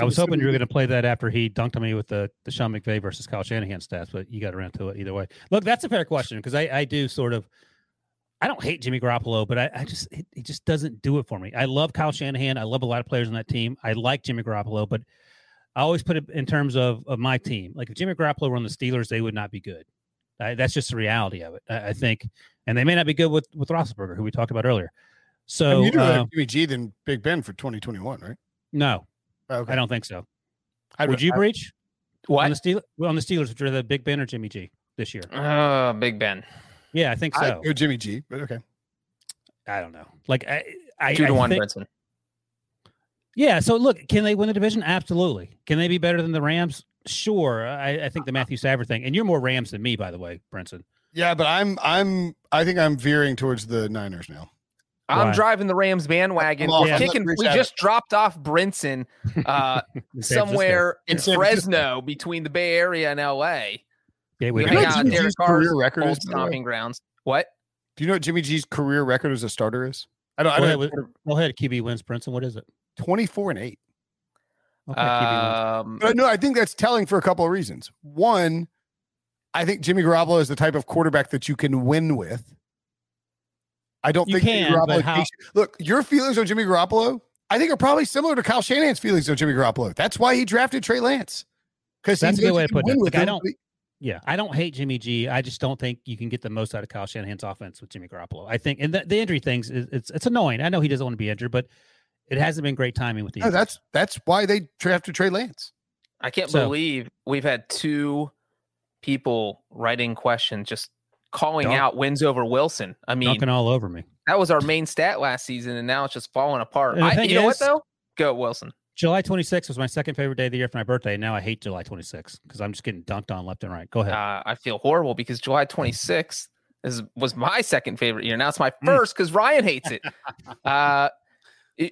I was hoping you were going to play that after he dunked on me with the, the Sean McVay versus Kyle Shanahan stats, but you got around to it either way. Look, that's a fair question because I, I do sort of I don't hate Jimmy Garoppolo, but I, I just it, it, just doesn't do it for me. I love Kyle Shanahan. I love a lot of players on that team. I like Jimmy Garoppolo, but I always put it in terms of of my team. Like if Jimmy Garoppolo were on the Steelers, they would not be good. I, that's just the reality of it. I, I, think, and they may not be good with with Roethlisberger, who we talked about earlier. So I mean, you'd rather uh, Jimmy G than Big Ben for 2021, right? No, okay. I don't think so. I'd, would you breech? What on the Steelers? Well, on the Steelers, would you rather Big Ben or Jimmy G this year? Uh, Big Ben. Yeah, I think so. I, Jimmy G, but okay. I don't know. Like I, I two to I one, think, Brinson. Yeah. So look, can they win the division? Absolutely. Can they be better than the Rams? Sure. I, I think the Matthew Stafford thing, and you're more Rams than me, by the way, Brinson. Yeah, but I'm I'm I think I'm veering towards the Niners now. I'm right. driving the Rams bandwagon. Yeah. Kicking, we just dropped off Brinson [LAUGHS] uh, somewhere in Fresno between the Bay Area and LA. Yeah, we hang out Derek Carr's career record is stomping grounds. What? Do you know what Jimmy G's career record as a starter is? I don't. Go I don't. Ahead, go ahead. QB wins. Brinson. What is it? Twenty four and eight. Okay, um, but no, I think that's telling for a couple of reasons. One, I think Jimmy Garoppolo is the type of quarterback that you can win with. I don't you think can, Jimmy Garoppolo. How- look, your feelings on Jimmy Garoppolo, I think, are probably similar to Kyle Shanahan's feelings on Jimmy Garoppolo. That's why he drafted Trey Lance because that's a good way to put it. Like, I don't. Yeah, I don't hate Jimmy G. I just don't think you can get the most out of Kyle Shanahan's offense with Jimmy Garoppolo. I think, and the, the injury things, is, it's it's annoying. I know he doesn't want to be injured, but it hasn't been great timing with the. No, that's that's why they drafted Trey Lance. I can't so, believe we've had two people writing questions just calling dunk, out wins over Wilson. I mean, dunking all over me. That was our main stat last season, and now it's just falling apart. I, you is, know what though? Go Wilson. July 26th was my second favorite day of the year for my birthday. And now I hate July 26th because I'm just getting dunked on left and right. Go ahead. Uh, I feel horrible because July 26th is was my second favorite year. Now it's my hmm. first because Ryan hates it. [LAUGHS] uh, it,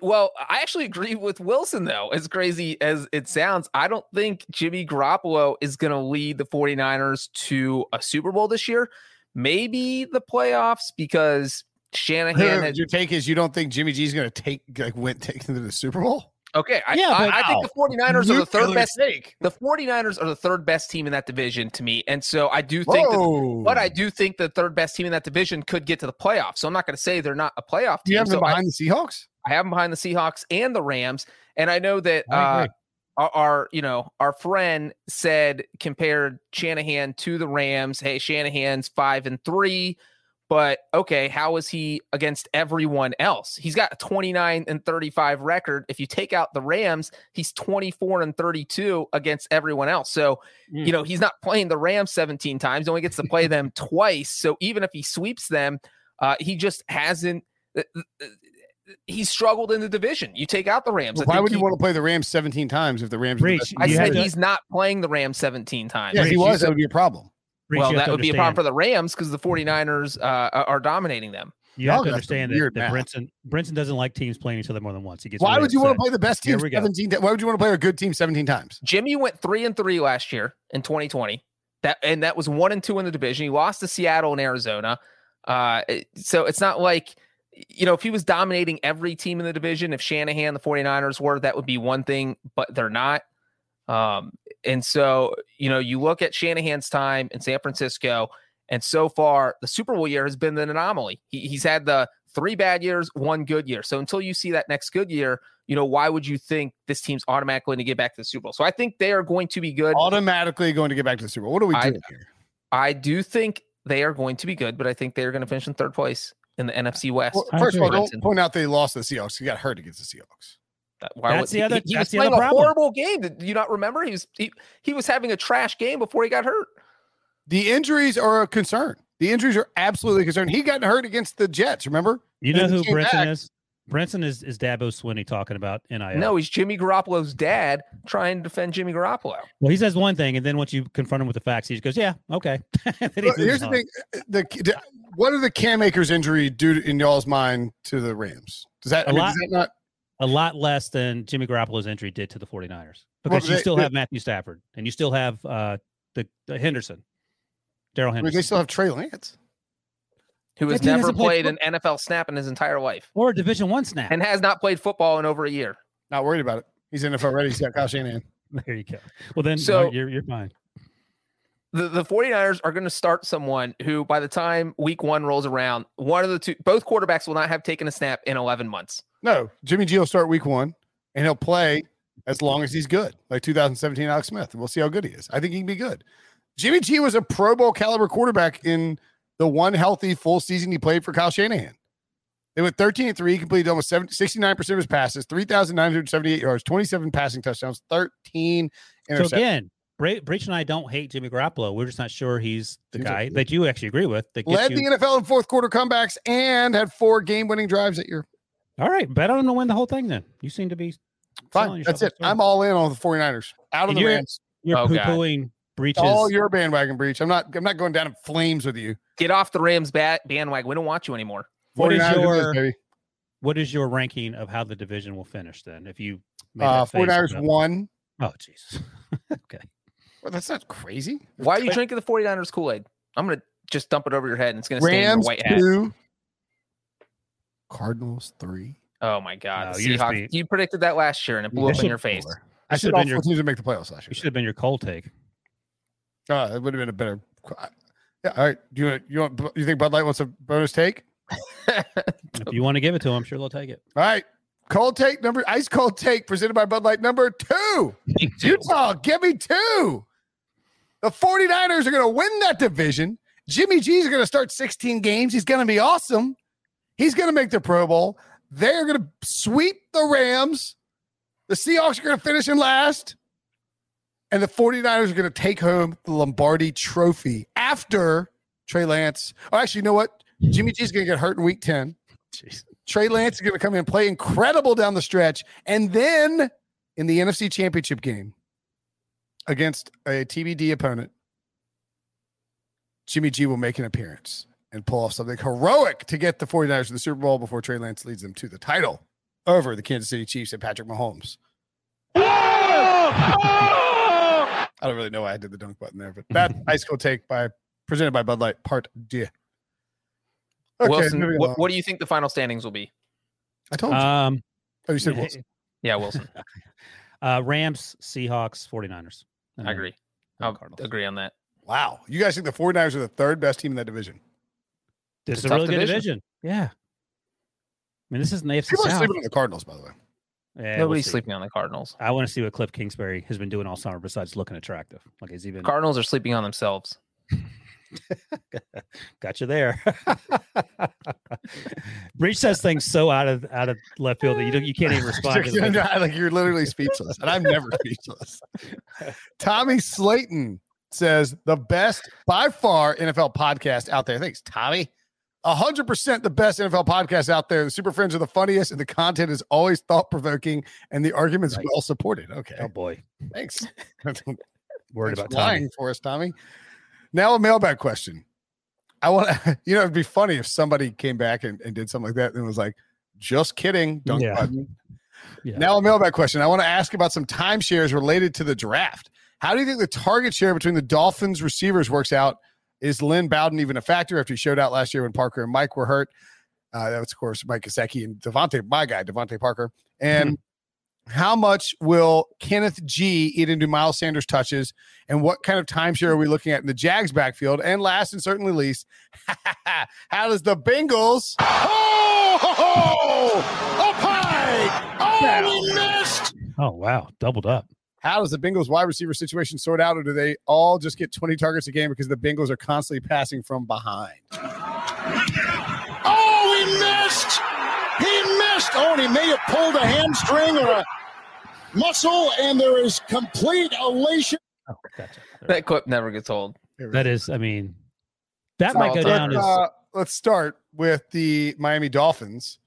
well, I actually agree with Wilson, though. As crazy as it sounds, I don't think Jimmy Garoppolo is going to lead the 49ers to a Super Bowl this year. Maybe the playoffs because [LAUGHS] Shanahan. Has, your take is you don't think Jimmy G is going to take like went take them to the Super Bowl? Okay. I, yeah, I, I think the 49ers are the third best. Take. The 49ers are the third best team in that division to me. And so I do think Whoa. that, but I do think the third best team in that division could get to the playoffs. So I'm not going to say they're not a playoff team. Do you have them so behind I, the Seahawks? I have them behind the Seahawks and the Rams. And I know that uh, our, our, you know, our friend said compared Shanahan to the Rams. Hey, Shanahan's five and three. But okay, how is he against everyone else? He's got a 29 and 35 record. If you take out the Rams, he's 24 and 32 against everyone else. So, mm. you know, he's not playing the Rams 17 times, only gets to play them [LAUGHS] twice. So even if he sweeps them, uh, he just hasn't. He's struggled in the division. You take out the Rams. Well, why would he, you want to play the Rams 17 times if the Rams? I said he's not playing the Rams 17 times. Yeah, he was. That would be a problem well, that would be a problem for the Rams because the 49ers uh, are dominating them. You have to understand that, that Brinson Brinson doesn't like teams playing each other more than once. He gets why would you want to play the best team 17 Why would you want to play a good team 17 times? Jimmy went three and three last year in 2020. That and that was one and two in the division. He lost to Seattle and Arizona. Uh, so it's not like you know, if he was dominating every team in the division, if Shanahan, the 49ers were, that would be one thing, but they're not. Um, and so, you know, you look at Shanahan's time in San Francisco, and so far, the Super Bowl year has been an anomaly. He, he's had the three bad years, one good year. So until you see that next good year, you know, why would you think this team's automatically going to get back to the Super Bowl? So I think they are going to be good. Automatically going to get back to the Super Bowl. What are we doing I, here? I do think they are going to be good, but I think they are going to finish in third place in the NFC West. Well, first of all, don't point out they lost the Seahawks. He got hurt against the Seahawks. Why that's was, the other. He, he was playing a horrible game. Did you not remember? He was he, he was having a trash game before he got hurt. The injuries are a concern. The injuries are absolutely concerned. He got hurt against the Jets. Remember? You know who came Brinson back. is? Brinson is is Dabo Swinney talking about NIL. No, he's Jimmy Garoppolo's dad trying to defend Jimmy Garoppolo. well, he says one thing, and then once you confront him with the facts, he just goes, "Yeah, okay." [LAUGHS] Then he Look, moves here's the thing: the what did the Cam Akers injury do in y'all's mind to the Rams? Does that, A I mean, lot. does that not? A lot less than Jimmy Garoppolo's injury did to the 49ers because Well, you still they- have Matthew Stafford and you still have uh, the, the Henderson, Darrell I mean, Henderson, they still have Trey Lance. Who has never played played an NFL snap in his entire life or a Division One snap. and has not played football in over a year. Not worried about it. He's NFL ready. He's got Kyle Shanahan. [LAUGHS] there you go. Well, then So- no, you're you're fine. the, the 49ers are going to start someone who, by the time week one rolls around, one of the two, both quarterbacks will not have taken a snap in 11 months. No, Jimmy G will start week one, and he'll play as long as he's good, like 2017 Alex Smith. And we'll see how good he is. I think he can be good. Jimmy G was a Pro Bowl caliber quarterback in the one healthy full season he played for Kyle Shanahan. They went 13 and 3, he completed almost 70, 69% of his passes, 3,978 yards, 27 passing touchdowns, 13 So again, Bra- Breech and I don't hate Jimmy Garoppolo. We're just not sure he's the Seems guy like- that you actually agree with. That Led you, the NFL in fourth quarter comebacks and had four game winning drives that year. all right, bet on him to win the whole thing. Then you seem to be Fine. That's it. I'm all in on the 49ers. Out of And the you're- Rams. You're Oh, poo pooing breaches. All your bandwagon breech. I'm not I'm not going down in flames with you. Get off the Rams bat bandwagon. We don't want you anymore. What is 49ers your- baby. what is your ranking of how the division will finish then? If you made Uh, that face 49ers about- won. Oh, jeez. [LAUGHS] okay. Well, that's not crazy. Why are you drinking the 49ers Kool Aid? I'm going to just dump it over your head and it's going to stay in your Rams white hat. two, Cardinals three. Oh, my God. No, you're Seahawks- being- you predicted that last year and it blew up in your face. I should have been your. teams would make the playoffs last year. You should have been your cold take. Uh, it would have been a better. Yeah. All right. Do you want? You want? You think Bud Light wants a bonus take? If you want to give it to him, I'm sure they'll take it. All right. Cold take number ice cold take presented by Bud Light number two. [LAUGHS] Utah, give me two. The 49ers are going to win that division. Jimmy G's going to start 16 games. He's going to be awesome. He's going to make the Pro Bowl. They're going to sweep the Rams. The Seahawks are going to finish in last. And the 49ers are going to take home the Lombardi trophy after Trey Lance. Oh, actually, you know what? Jimmy G is going to get hurt in week 10. Jeez. Trey Lance is going to come in and play incredible down the stretch. And then in the NFC Championship game against a TBD opponent, Jimmy G will make an appearance and pull off something heroic to get the 49ers to the Super Bowl before Trey Lance leads them to the title over the Kansas City Chiefs and Patrick Mahomes. I don't really know why I did the dunk button there, but that ice cold take by presented by Bud Light, part D. Okay, Wilson, what, what do you think the final standings will be? I told you. Um, oh, you said Wilson. Yeah, Wilson. [LAUGHS] [LAUGHS] uh, Rams, Seahawks, 49ers. I agree. then I'll Cardinals. agree on that. Wow. You guys think the 49ers are the third best team in that division? This It's is a a tough really good division. division. Yeah. I mean, this is an AFC People are sleeping on the Cardinals, by the way. Yeah, we'll Nobody's sleeping on the Cardinals. I want to see what Cliff Kingsbury has been doing all summer besides looking attractive. Like he's even Cardinals are sleeping on themselves. [LAUGHS] got you there. [LAUGHS] Breech says things so out of out of left field that you don't, you can't even [LAUGHS] respond. like- like you're literally speechless, and I'm never speechless. Tommy Slayton says the best by far NFL podcast out there. Thanks, Tommy. Hundred percent the best NFL podcast out there. The Super Friends are the funniest, and the content is always thought provoking, and the arguments well supported. Okay, oh boy, thanks. [LAUGHS] [LAUGHS] worried Thanks about Tommy. for us, Tommy. Now a mailbag question. I want to, [LAUGHS] you know, it'd be funny if somebody came back and, and did something like that and was like, just kidding, dunk Yeah. button. Yeah. Now a mailbag question. I want to ask about some timeshares related to the draft. How do you think the target share between the Dolphins receivers works out? Is Lynn Bowden even a factor after he showed out last year when Parker and Mike were hurt? Uh, that was, of course, Mike Gesicki and DeVante, my guy, DeVante Parker. And how much will Kenneth G eat into Miles Sanders touches? And what kind of timeshare are we looking at in the Jags backfield? And last and certainly least, [LAUGHS] how does the Bengals? Oh, ho, ho, up high! Oh, we missed! Oh wow, doubled up. How does the Bengals wide receiver situation sort out, or do they all just get 20 targets a game because the Bengals are constantly passing from behind? Oh, he missed. He missed. Oh, and he may have pulled a hamstring or a muscle, and there is complete elation. Oh, gotcha. That clip never gets old. That is, I mean, That might go So, down Let's, as uh, let's start with the Miami Dolphins.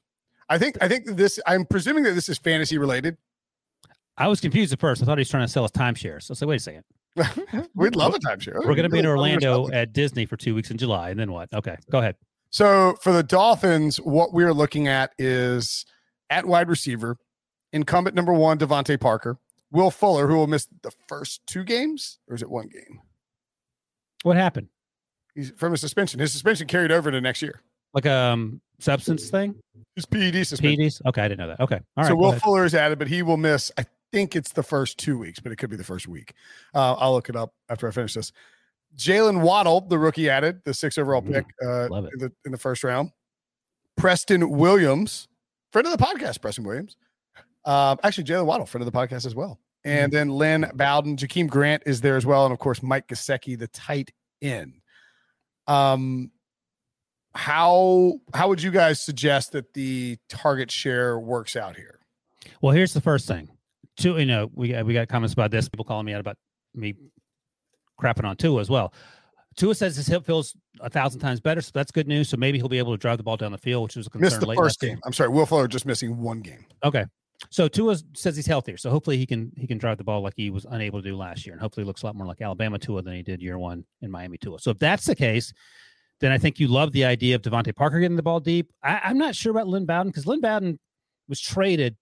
I think I think this I'm presuming that this is fantasy related. I was confused at first. I thought he was trying to sell us timeshares. So I said, wait a second. [LAUGHS] We'd love a timeshare. We're going to be in Orlando at Disney for two weeks in July. And then what? Okay. Go ahead. So for the Dolphins, what we're looking at is at wide receiver, incumbent number one, DeVante Parker, Will Fuller, who will miss the first two games, or is it one game? What happened? He's from a suspension. His suspension carried over to next year. Like um substance thing? His PED suspension. PEDs? Okay. I didn't know that. Okay. All right. so Will. Fuller is added, but he will miss. I think it's the first two weeks, but it could be the first week. Uh, I'll look it up after I finish this. Jaylen Waddle, the rookie added, the six overall pick uh, in the in the first round. Preston Williams, friend of the podcast, Preston Williams. Um, actually, Jaylen Waddle, friend of the podcast as well. And Mm-hmm. then Lynn Bowden, Jakeem Grant is there as well, and of course Mike Gesicki, the tight end. Um, how how would you guys suggest that the target share works out here? Well, here's the first thing. Two, you know, we got, we got comments about this. People calling me out about me crapping on Tua as well. Tua says his hip feels a thousand times better, so that's good news. So maybe he'll be able to drive the ball down the field, which was a concern. Missed the first year. game. I'm sorry, Will Fuller just missing one game. Okay. So Tua says he's healthier, so hopefully he can he can drive the ball like he was unable to do last year, and hopefully he looks a lot more like Alabama Tua than he did year one in Miami Tua. So if that's the case, then I think you love the idea of DeVante Parker getting the ball deep. I, I'm not sure about Lynn Bowden because Lynn Bowden was traded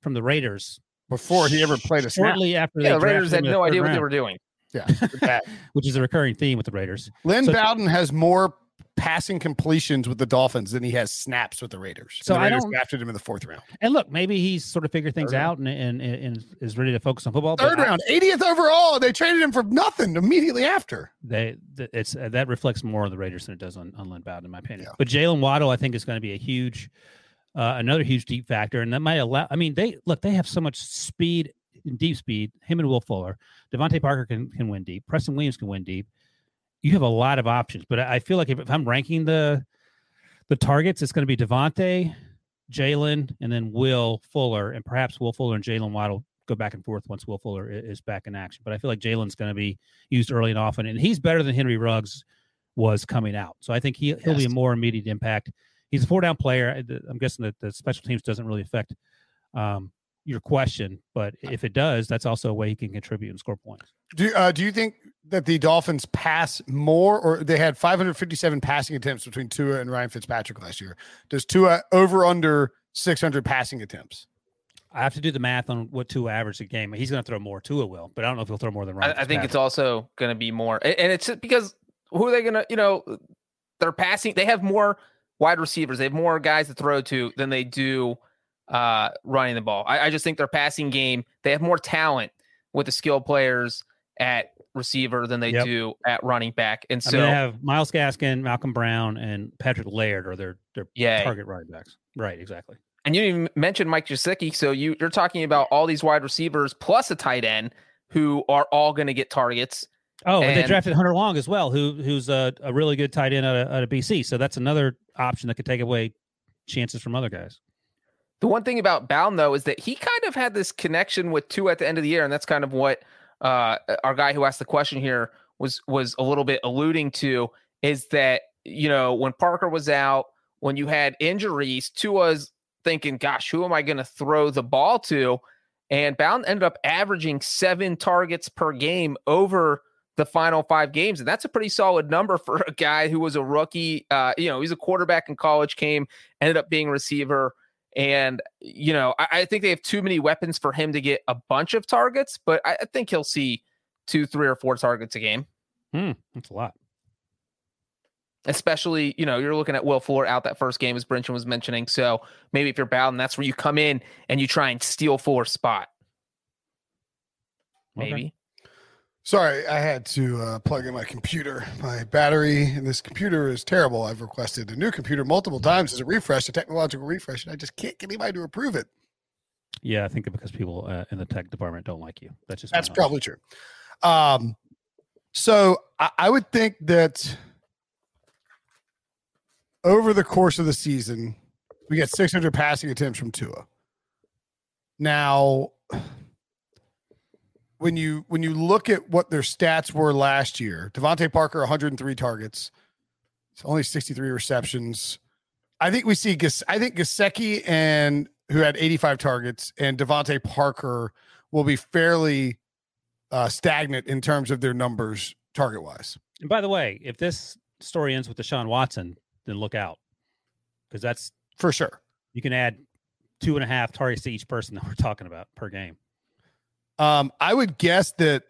from the Raiders Before he ever played a snap. shortly after Yeah, the Raiders had no third idea what they were doing. Yeah. [LAUGHS] which is a recurring theme with the Raiders. Lynn So- Bowden has more passing completions with the Dolphins than he has snaps with the Raiders. So And the I don't- drafted him in the fourth round. And look, maybe he's sort of figured things Third out and, and, and, and is ready to focus on football. but Third I- round, 80th overall. They traded him for nothing immediately after. they it's uh, that reflects more on the Raiders than it does on, on Lynn Bowden, in my opinion. Yeah. But Jaylen Waddle, I think, is going to be a huge, uh, another huge deep factor, and that might allow. I mean, they look, they have so much speed, deep speed. Him and Will Fuller, DeVante Parker can can win deep. Preston Williams can win deep. You have a lot of options, but I feel like if, if I'm ranking the the targets, it's going to be DeVante, Jaylen, and then Will Fuller, and perhaps Will Fuller and Jaylen Waddle go back and forth once Will Fuller is back in action. But I feel like Jaylen's going to be used early and often, and he's better than Henry Ruggs was coming out. So I think he he'll be a more immediate impact. He's a four down player. I- the- I'm guessing that the special teams doesn't really affect um, your question, but if it does, that's also a way he can contribute and score points. Do uh, do you think that the Dolphins pass more, or they had 557 passing attempts between Tua and Ryan Fitzpatrick last year? Does Tua over under 600 passing attempts? I have to do the math on what Tua averaged a game. He's going to throw more. Tua will, but I don't know if he'll throw more than Ryan. I, I think it's also going to be more, and it's because who are they going to? You know, they're passing. They have more wide receivers. They have more guys to throw to than they do uh, running the ball. I, I just think their passing game. They have more talent with the skill players at receiver than they Yep. do at running back. And I so, mean, they have Myles Gaskin, Malcolm Brown, and Patrick Laird are their their yeah, target running backs. Right, exactly. And you didn't even mention Mike Gesicki. So you, you're talking about all these wide receivers plus a tight end who are all going to get targets. Oh, and, they drafted Hunter Long as well, who who's a, a really good tight end out of, out of BC. So that's another option that could take away chances from other guys. The one thing about Bowden, though, is that he kind of had this connection with Tua at the end of the year, and that's kind of what uh, our guy who asked the question here was was a little bit alluding to. Is that you know when Parker was out, when you had injuries, Tua's thinking, "Gosh, who am I going to throw the ball to?" And Bowden ended up averaging seven targets per game over the final five games, and that's a pretty solid number [LAUGHS] for a guy who was a rookie. Uh, you know, he's a quarterback in college, came ended up being a receiver. And, you know, I, I think they have too many weapons for him to get a bunch of targets, but I, I think he'll see two, three, or four targets a game. Hmm, that's a lot. Especially, you know, you're looking at Will Fuller out that first game, as Brinson was mentioning. So maybe if you're Bowden, that's where you come in and you try and steal Fuller's spot. Okay. Sorry, I had to uh, plug in my computer. My battery in this computer is terrible. I've requested a new computer multiple times as a refresh, a technological refresh, and I just can't get anybody to approve it. Yeah, I think because people uh, in the tech department don't like you. That's just That's probably true. Um, so I, I would think that over the course of the season, we get 600 passing attempts from Tua. Now, when you when you look at what their stats were last year, DeVante Parker 103 targets, It's only 63 receptions. I think we see I think Gesicki and who had 85 targets and DeVante Parker will be fairly uh, stagnant in terms of their numbers target wise. And by the way, if this story ends with Deshaun Watson, then look out because that's For sure. you can add two and a half targets to each person that we're talking about per game. Um, I would guess that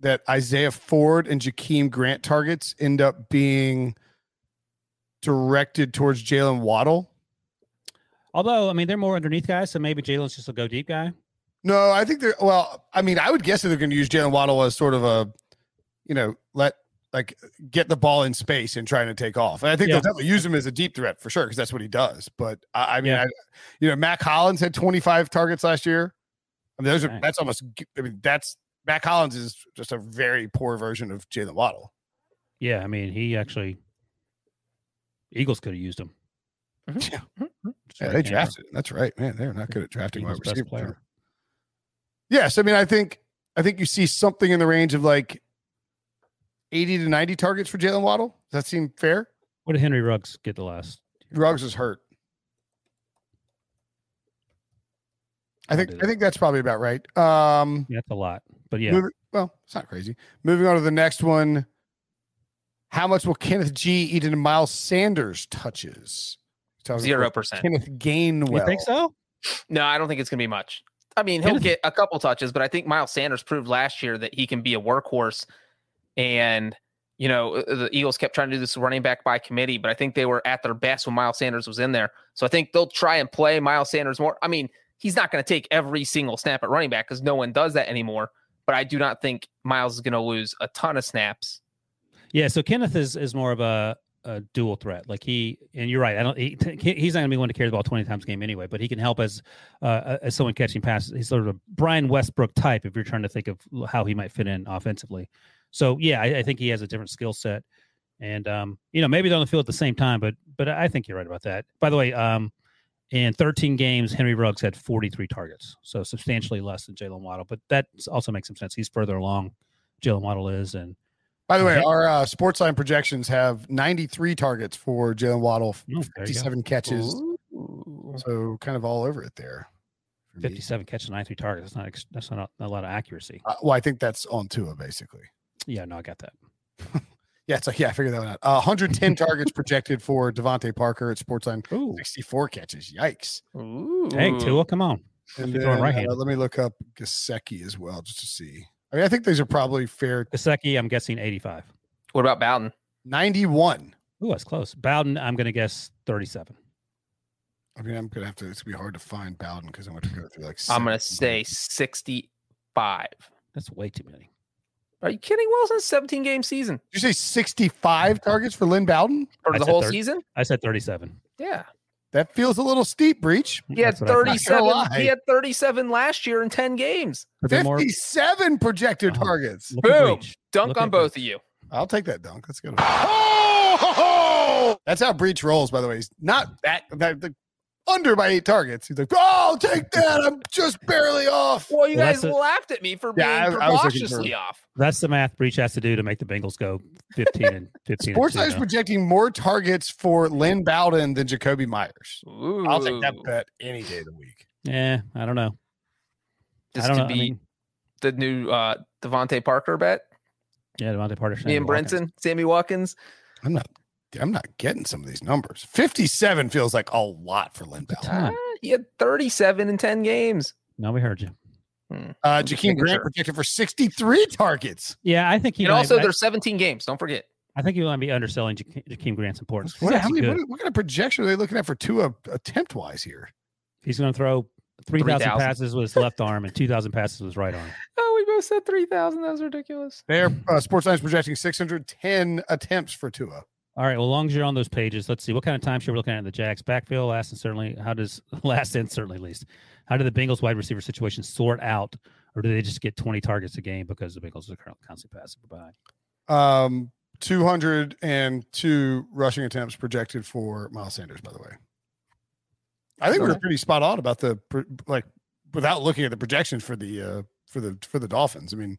that Isaiah Ford and Jakeem Grant targets end up being directed towards Jaylen Waddle. Although, I mean, they're more underneath guys, so maybe Jaylen's just a go deep guy. No, I think they're well. I mean, I would guess that they're going to use Jaylen Waddle as sort of a, you know, let like get the ball in space and trying to take off. And I think Yeah. they'll definitely use him as a deep threat for sure because that's what he does. But I, I mean, Yeah. I, you know, Mack Hollins had 25 targets last year. I mean, those are that's almost. I mean, that's Mack Hollins is just a very poor version of Jaylen Waddle. Yeah, I mean, he actually Eagles could have used him. Mhm. Just Yeah, they Cameron. drafted. That's right, man. They're not good at drafting wide receiver. player. Yes, I mean, I think I think you see something in the range of like 80 to 90 targets for Jaylen Waddle. Does that seem fair? What did Henry Ruggs get the last? Ruggs is hurt. I think I think that's probably about right. Um Yeah, that's a lot, but yeah, moving- well, it's not crazy. Moving on to the next one. How much will Kenneth G eat into Miles Sanders touches? Talking Zero about percent. Kenneth Gainwell. you think so? No, I don't think it's gonna be much. I mean, he'll Kenneth- get a couple touches, but I think Miles Sanders proved last year that he can be a workhorse. And you know, uh, the Eagles kept trying to do this running back by committee, but I think they were at their best when Miles Sanders was in there. So I think they'll try and play Miles Sanders more. I mean, he's not going to take every single snap at running back because no one does that anymore. But I do not think Miles is going to lose a ton of snaps. Yeah, so Kenneth is is more of a, a dual threat. Like he, and you're right. I don't. He, he's not going to be one to carry the ball 20 times a game anyway. But he can help as uh, as someone catching passes. He's sort of a Brian Westbrook type. If you're trying to think of how he might fit in offensively. So yeah, I, I think he has a different skill set. And um, you know, maybe they're on the field at the same time, but but I think you're right about that. By the way, um, in 13 games, Henry Ruggs had 43 targets, so substantially less than Jaylen Waddle. But that also makes some sense. He's further along. Jaylen Waddle is, and By the way, our uh, sports line projections have 93 targets for Jaylen Waddle, Oh, there you go. 57 catches. Ooh. So kind of all over it there. for me. 57 catches, 93 targets. That's not that's not a, a lot of accuracy. Uh, well, I think that's on Tua basically. Yeah, no, I got that. [LAUGHS] Yeah, it's like yeah, I figured that one out. Uh, 110 [LAUGHS] targets projected for DeVante Parker at Sportsline. Ooh, 64 catches. Yikes! Ooh. hey, Tua, come on. And throwing then, right-handed. uh, let me look up Gesicki as well, just to see. I mean, I think these are probably fair. Gesicki, I'm guessing 85. What about Bowden? 91. Ooh, that's close. Bowden, I'm going to guess 37. I mean, I'm gonna have to. It's gonna be hard to find Bowden because I'm going to go through like. I'm going to say 65. That's way too many. Are you kidding? Wilson, 17 game season Did you say 65 uh, targets for Lynn Bowden? for the whole 30. season? I said 37. Yeah. That feels a little steep, Breech. He had That's what I thought. 37. He had 37 last year in 10 games. But they're more. 57 projected Oh. targets. Look Boom. Dunk Look on at both of you. I'll take that dunk. Let's go. Oh, that's how Breech rolls. By the way, he's not that, that the, under by eight targets. He's like, "Oh, I'll take that. I'm just barely off." Well, you Well, guys a- laughed at me for being Yeah, I- I was looking for- precautiously off. That's the math Breech has to do to make the Bengals go 15 and [LAUGHS] 15. Sports and is Tua, though. projecting more targets for Lynn Bowden than Jakobi Meyers. Ooh. I'll take that bet any day of the week. Yeah, I don't know. This I don't could know. be I mean, the new uh, DeVante Parker bet. yeah, DeVante Parker. Me Sammy and Watkins. Brenton, Sammy Watkins. I'm not. I'm not getting some of these numbers. 57 feels like a lot for Lynn It's a Bowden. ton. Ah, he had 37 in 10 games. No, we heard you. Uh, just Jakeem Grant sure. projected for 63 targets. Yeah, I think he And might- also, I, there's 17 games. Don't forget. I think you want to be underselling Jakeem Jakeem Grant's importance. What, he's how many, what, what kind of projection are they looking at for two uh, attempt wise here? He's going to throw 3,000 3,000. passes with his left arm and 2,000 passes with his right arm. [LAUGHS] Oh, we both said 3,000. That was ridiculous. Their uh, sports line is projecting 610 attempts for Tua. All right. Well, as long as you're on those pages, let's see what kind of time we're looking at in the Jags backfield. Last and certainly, how does [LAUGHS] last and certainly least, how do the Bengals wide receiver situation sort out, or do they just get 20 targets a game because the Bengals are currently constantly passing by? Um, 202 rushing attempts projected for Miles Sanders, by the way. I think we were Okay. pretty spot on about the like without looking at the projections for the uh for the for the Dolphins. I mean,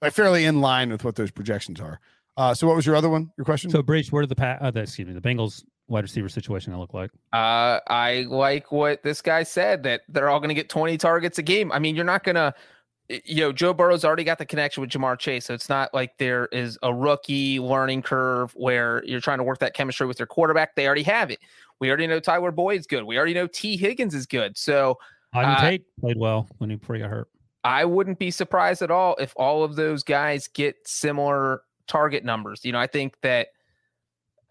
like fairly in line with what those projections are. Uh, so what was your other one? Your question? So, Breech, where did the, pa- uh, the excuse me, the Bengals wide receiver situation gonna look like? Uh, I like what this guy said that they're all going to get 20 targets a game. I mean, you're not going to, you know, Joe Burrow's already got the connection with Ja'Marr Chase, so it's not like there is a rookie learning curve where you're trying to work that chemistry with your quarterback. They already have it. We already know Tyler Boyd's good. We already know Tee Higgins is good. So Auden Uh, Tate played well when he before he got hurt. I wouldn't be surprised at all if all of those guys get similar target numbers. You know, I think that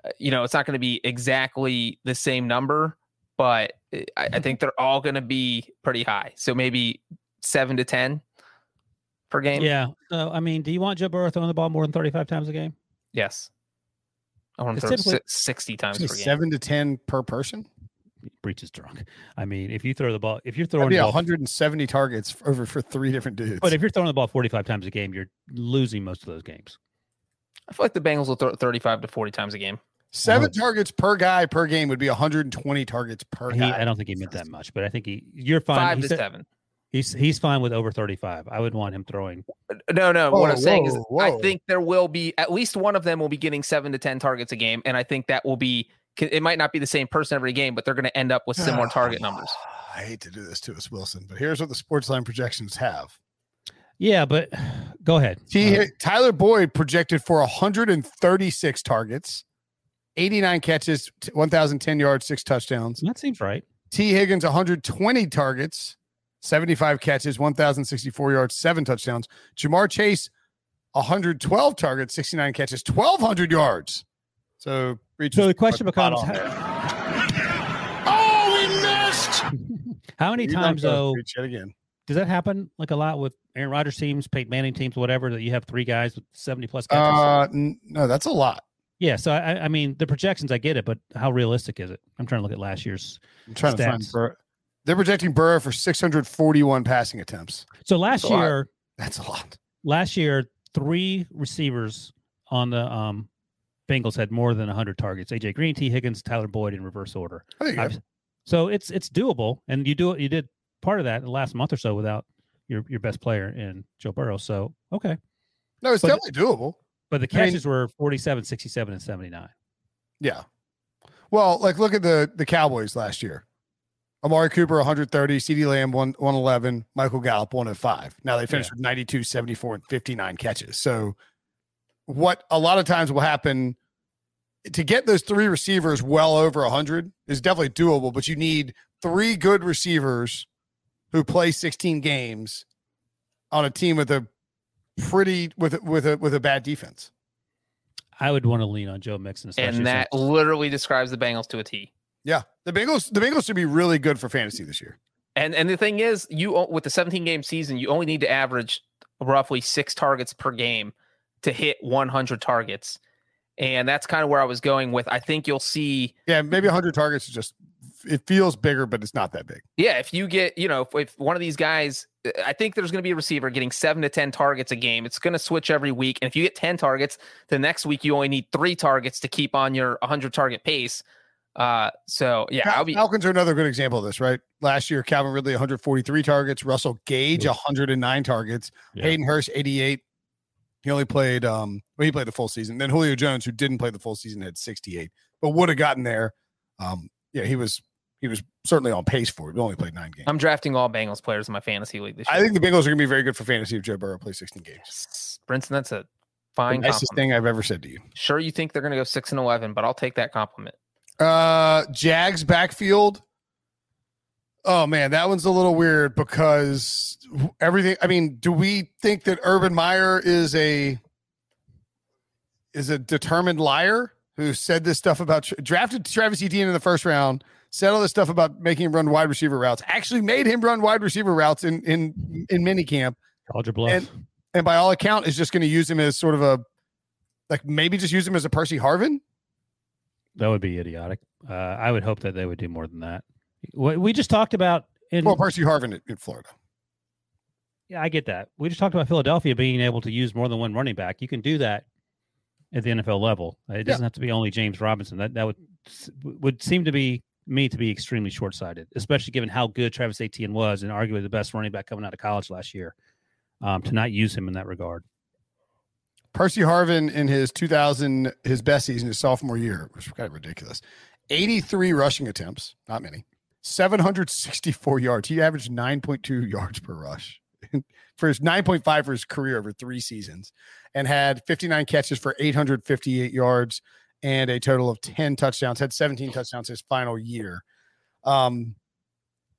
uh, you know it's not going to be exactly the same number, but uh, I, I think they're all going to be pretty high. So maybe seven to ten per game. Yeah. So, I mean, do you want Joe Burrow throwing the ball more than 35 times a game? Yes. I want to It's throw si- sixty times per game. seven to ten per person. Breech is drunk. I mean, if you throw the ball, if you're throwing be the ball, 170 targets over for three different dudes. but if you're throwing the ball 45 times a game, you're losing most of those games. I feel like the Bengals will throw thirty-five to forty times a game. Seven uh-huh. targets per guy per game would be 120 targets per He, guy. I don't think he meant that much, but I think he, you're fine. Five He to said- seven. He's he's fine with over 35. I would want him throwing. No, no. what I'm saying is, whoa, I think there will be at least one of them will be getting seven to ten targets a game, and I think that will be. It might not be the same person every game, but they're going to end up with similar [SIGHS] target numbers. I hate to do this to us, Wilson, but here's what the sports line projections have. Yeah, but go ahead. T- Uh, Tyler Boyd projected for 136 targets, 89 catches, t- 1,010 yards, six touchdowns. that seems right. Tee Higgins 120 targets, 75 catches, 1,064 yards, seven touchdowns. Ja'Marr Chase 112 targets, 69 catches, 1,200 yards. So, So the question becomes: how, [LAUGHS] Oh, [LAUGHS] how many You times though does that happen? Like a lot with Aaron Rodgers teams, Peyton Manning teams, whatever. That you have three guys with 70 plus catches. Uh, n- no, that's a lot. yeah. So I, I mean, the projections, I get it, but how realistic is it? I'm trying to look at last year's. I'm trying to find Stats. Burrow. They're projecting Burrow for 641 passing attempts. So last That's a year, That's a lot. last year, three receivers on the um, Bengals had more than 100 targets. AJ Green, Tee Higgins, Tyler Boyd in reverse order. There you go. I've- So it's it's doable, and you do it. You did part of that in the last month or so without your your best player in Joe Burrow. So okay, No, it's but- definitely doable. but the I mean- catches were 47, 67, and 79. Yeah. Well, like look at the the Cowboys last year. Amari Cooper 130, CeeDee Lamb 1 111, Michael Gallup 105. Now they finished with 92, 74 and 59 catches. So what a lot of times will happen to get those three receivers well over 100 is definitely doable, but you need three good receivers who play 16 games on a team with a pretty with a- with a with a bad defense. I would want to lean on Joe Mixon, And that since- literally describes the Bengals to a T. Yeah, the Bengals the Bengals should be really good for fantasy this year. And and the thing is, you with the 17 game season, you only need to average roughly six targets per game to hit 100 targets. And that's kind of where I was going with. I think you'll see, Yeah, maybe 100 targets is just it feels bigger, but it's not that big. yeah, if you get, you know, if, if one of these guys, I think there's going to be a receiver getting seven to 10 targets a game. It's going to switch every week. And if you get 10 targets, the next week you only need three targets to keep on your 100 target pace. Uh, so yeah, Fal- I'll be Falcons are another good example of this, right? Last year, Calvin Ridley 143 targets, Russell Gage 109 targets, Yeah. Hayden Hurst 88. He only played um well, he played the full season. Then Julio Jones, who didn't play the full season, had 68, but would have gotten there. Um, yeah, he was he was certainly on pace for it. He only played nine games. I'm drafting all Bengals players in my fantasy league this year. I think the Bengals are gonna be very good for fantasy if Joe Burrow plays 16 games. Yes. Brinson, that's a The fine nicest compliment. thing I've ever said to you. Sure, you think they're going to go six and eleven, but I'll take that compliment. Uh Jags backfield. Oh man, that one's a little weird because everything. I mean, do we think that Urban Meyer is a is a determined liar who said this stuff about drafted Travis Etienne in the first round, said all this stuff about making him run wide receiver routes, actually made him run wide receiver routes in in in minicamp, called your bluff. and and by all account is just going to use him as sort of a like maybe just use him as a Percy Harvin. that would be idiotic. Uh, I would hope that they would do more than that. We we just talked about in Well, Percy Harvin in- in Florida. Yeah, I get that. We just talked about Philadelphia being able to use more than one running back. You can do that at the NFL level. It doesn't have to be only James Robinson. That that would would seem to be me to be extremely short sighted, especially given how good Travis Etienne was and arguably the best running back coming out of college last year. Um, to not use him in that regard. Percy Harvin in his 2000, his best season, his sophomore year, which was kind of ridiculous. 83 rushing attempts, not many. 764 yards. He averaged 9.2 yards per rush [LAUGHS] for his 9.5 for his career over three seasons and had 59 catches for 858 yards and a total of 10 touchdowns, had 17 touchdowns his final year. Um,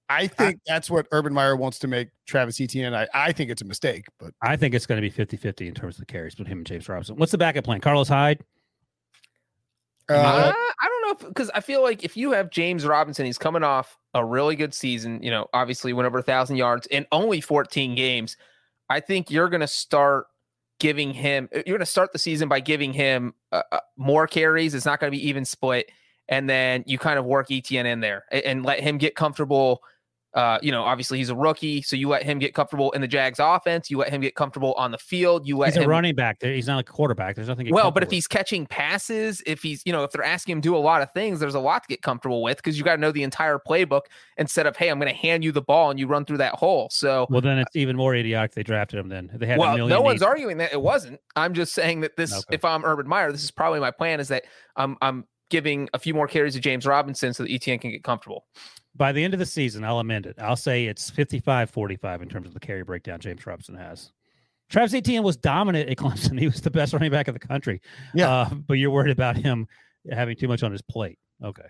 I think that's what Urban Meyer wants to make Travis Etienne. I, I think it's a mistake, but I think it's going to be 50 50 in terms of the carries between him and James Robinson. What's the backup plan? Carlos Hyde? Uh, uh, I don't know because I feel like if you have James Robinson, he's coming off a really good season. You know, obviously went over a thousand yards in only 14 games. I think you're going to start giving him. You're going to start the season by giving him uh, uh, more carries. It's not going to be even split, and then you kind of work Etienne in there and, and let him get comfortable uh, you know, obviously he's a rookie, so you let him get comfortable in the Jags offense. You let him get comfortable on the field. You let he's him a running back. He's not a quarterback. There's nothing. well, but if he's catching passes, if he's you know, if they're asking him to do a lot of things, there's a lot to get comfortable with because you got to know the entire playbook instead of hey, I'm going to hand you the ball and you run through that hole. So well, then it's even more idiotic. They drafted him. Then they had well, no needs. one's arguing that it wasn't. I'm just saying that this. Okay. If I'm Urban Meyer, this is probably my plan. Is that I'm I'm giving a few more carries to James Robinson so that Etienne can get comfortable by the end of the season, I'll amend it. I'll say it's 55 45 in terms of the carry breakdown James Robinson has. Travis Etienne was dominant at Clemson. [LAUGHS] He was the best running back in the country. Yeah. Uh, but you're worried about him having too much on his plate. Okay.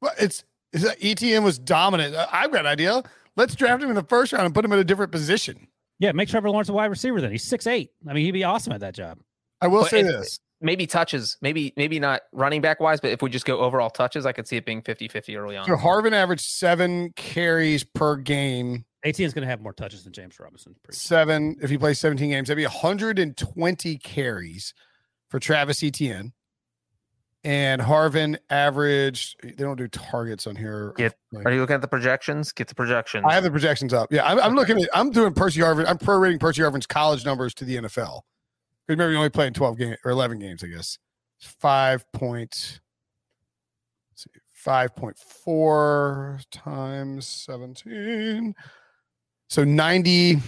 Well, it's, it's Etienne was dominant. I've got an idea. Let's draft him in the first round and put him in a different position. Yeah, make Trevor Lawrence a wide receiver then. He's six eight. I mean, he'd be awesome at that job. I will say this maybe touches, maybe maybe not running back wise, but if we just go overall touches, I could see it being 50-50 early on. So Harvin averaged seven carries per game. Etienne's going to have more touches than James Robinson. Seven, if he plays 17 games, that'd be 120 carries for Travis Etienne. And Harvin averaged, they don't do targets on here. Get, are you looking at the projections? Get the projections. I have the projections up. Yeah, I'm, I'm looking at, I'm doing Percy Harvin. I'm prorating Percy Harvin's college numbers to the NFL. Remember, you only playing 12 games or 11 games, I guess. Five point, see, 5.4 times 17. So 90.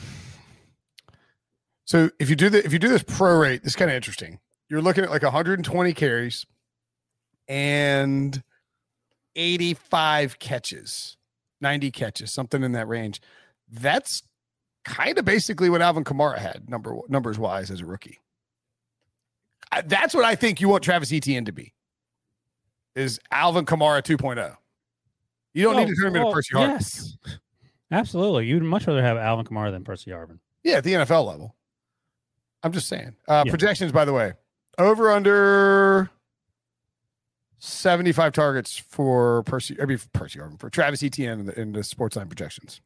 So if you do the if you do this pro rate, this kind of interesting. You're looking at like 120 carries and 85 catches, 90 catches, something in that range. That's kind of basically what Alvin Kamara had number numbers wise as a rookie that's what I think you want Travis Etienne to be. Is Alvin Kamara 2.0. You don't need to turn him into Percy Harvin. Yes. Absolutely. You'd much rather have Alvin Kamara than Percy Harvin. Yeah, at the NFL level. I'm just saying. Uh, yeah. Projections, by the way, over under 75 targets for Percy, I mean, Percy Harvin, for Travis Etienne in the, in the SportsLine projections.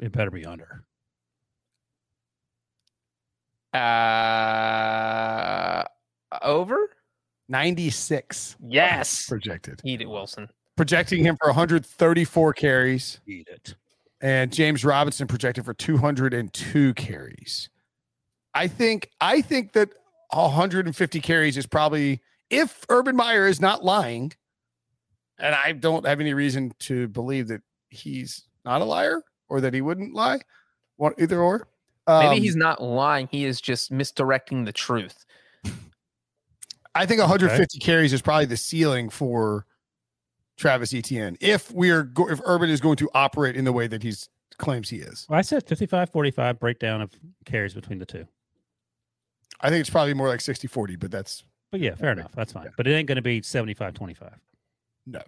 It better be under. Uh, over 96. Yes. Projected. Eat it, Wilson. Projecting him for 134 carries. Eat it. And James Robinson projected for 202 carries. I think I think that 150 carries is probably if Urban Meyer is not lying, and I don't have any reason to believe that he's not a liar or that he wouldn't lie. What either or. Um, Maybe he's not lying. He is just misdirecting the truth. I think 150 okay. carries is probably the ceiling for Travis Etienne if we are go- if Urban is going to operate in the way that he's claims he is. Well, I said 55 45 breakdown of carries between the two. I think it's probably more like 60 40, but that's But yeah, fair enough. That's fine. Yeah. But it ain't going to be 75 25. No.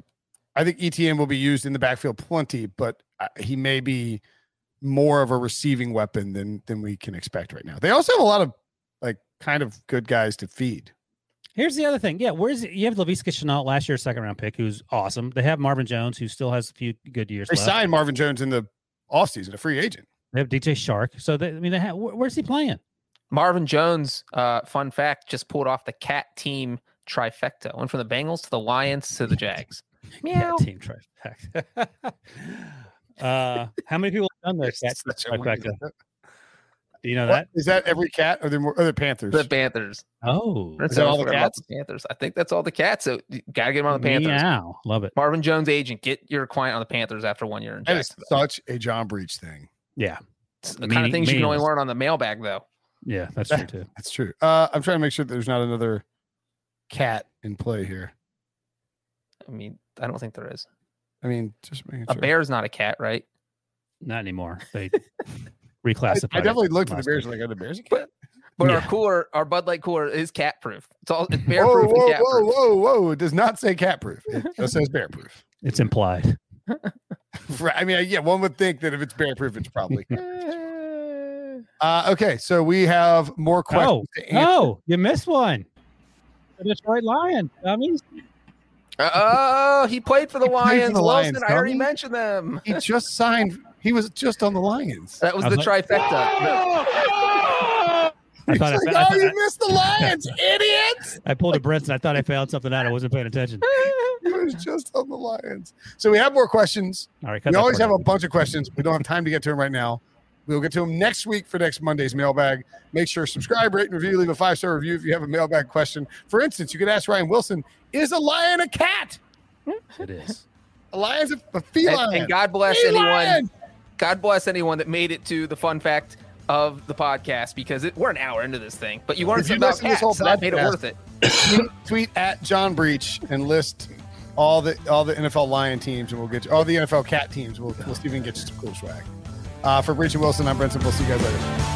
I think Etienne will be used in the backfield plenty, but uh, he may be more of a receiving weapon than than we can expect right now. They also have a lot of like kind of good guys to feed. Here's the other thing. Yeah, where's you have Laviska Shenault, last year's second round pick, who's awesome. They have Marvin Jones, who still has a few good years. They left. signed Marvin Jones in the offseason, a free agent. They have DJ Chark. So they, I mean, they have, where's he playing? Marvin Jones, uh, fun fact, just pulled off the cat team trifecta. Went from the Bengals to the Lions to the Jags. [LAUGHS] Meow. Cat team trifecta. [LAUGHS] uh, how many people have done this? Cat trifecta? Do you know what? that? Is that every cat or there more other Panthers? The Panthers. Oh, that's all the cats. The Panthers. I think that's all the cats. So you gotta get them on the Panthers. Meow. Love it. Marvin Jones agent, get your client on the Panthers after one year. In that is such a John Breech thing. Yeah, it's the meaning, kind of things you can only learn on the mailbag, though. Yeah, that's true too. That's true. Uh, I'm trying to make sure there's not another cat in play here. I mean, I don't think there is. I mean, just making A sure. bear's not a cat, right? Not anymore. They I, [LAUGHS] reclassified. I it definitely looked at the last bears week. like, are the bears a But- cat? But our Yeah. cooler, our Bud Light cooler is cat proof. It's all it's [LAUGHS] bear proof whoa, and cat whoa, whoa, whoa! It does not say cat proof. It [LAUGHS] just says bear proof. It's implied. [LAUGHS] Right. I mean, yeah, one would think that if it's bear proof, it's probably. Uh, okay, so we have more questions. to answer. Oh, you missed one. The Detroit Lions. Dummies. Oh, he played for the He played for Lions. the Wilson, Lions, I already dummy. mentioned them. He just signed. He was just on the Lions. That was I the was trifecta. I thought I, It's fa- like, I, oh, thought- you missed the Lions, [LAUGHS] idiots! I pulled a Brinson. I thought I found something out. I wasn't paying attention. He was just on the Lions. So we have more questions. All right. We always part have a bunch of questions. We don't have time to get to them right now. We'll get to them next week for next Monday's mailbag. Make sure subscribe, rate, and review. Leave a five star review if you have a mailbag question. For instance, you could ask Ryan Wilson: Is a lion a cat? It is. A lion's a, a feline. And, and God bless Feline! anyone. God bless anyone that made it to the fun fact of the podcast because it, we're an hour into this thing. But you learned something about listen to this cats, so that made it worth it. tweet, tweet at John Breech and list all the all the NFL Lion teams, and we'll get you all the NFL Cat teams. We'll, we'll see if we can get you some cool swag. Uh, for Breech and Wilson, I'm Brinson. We'll see you guys later.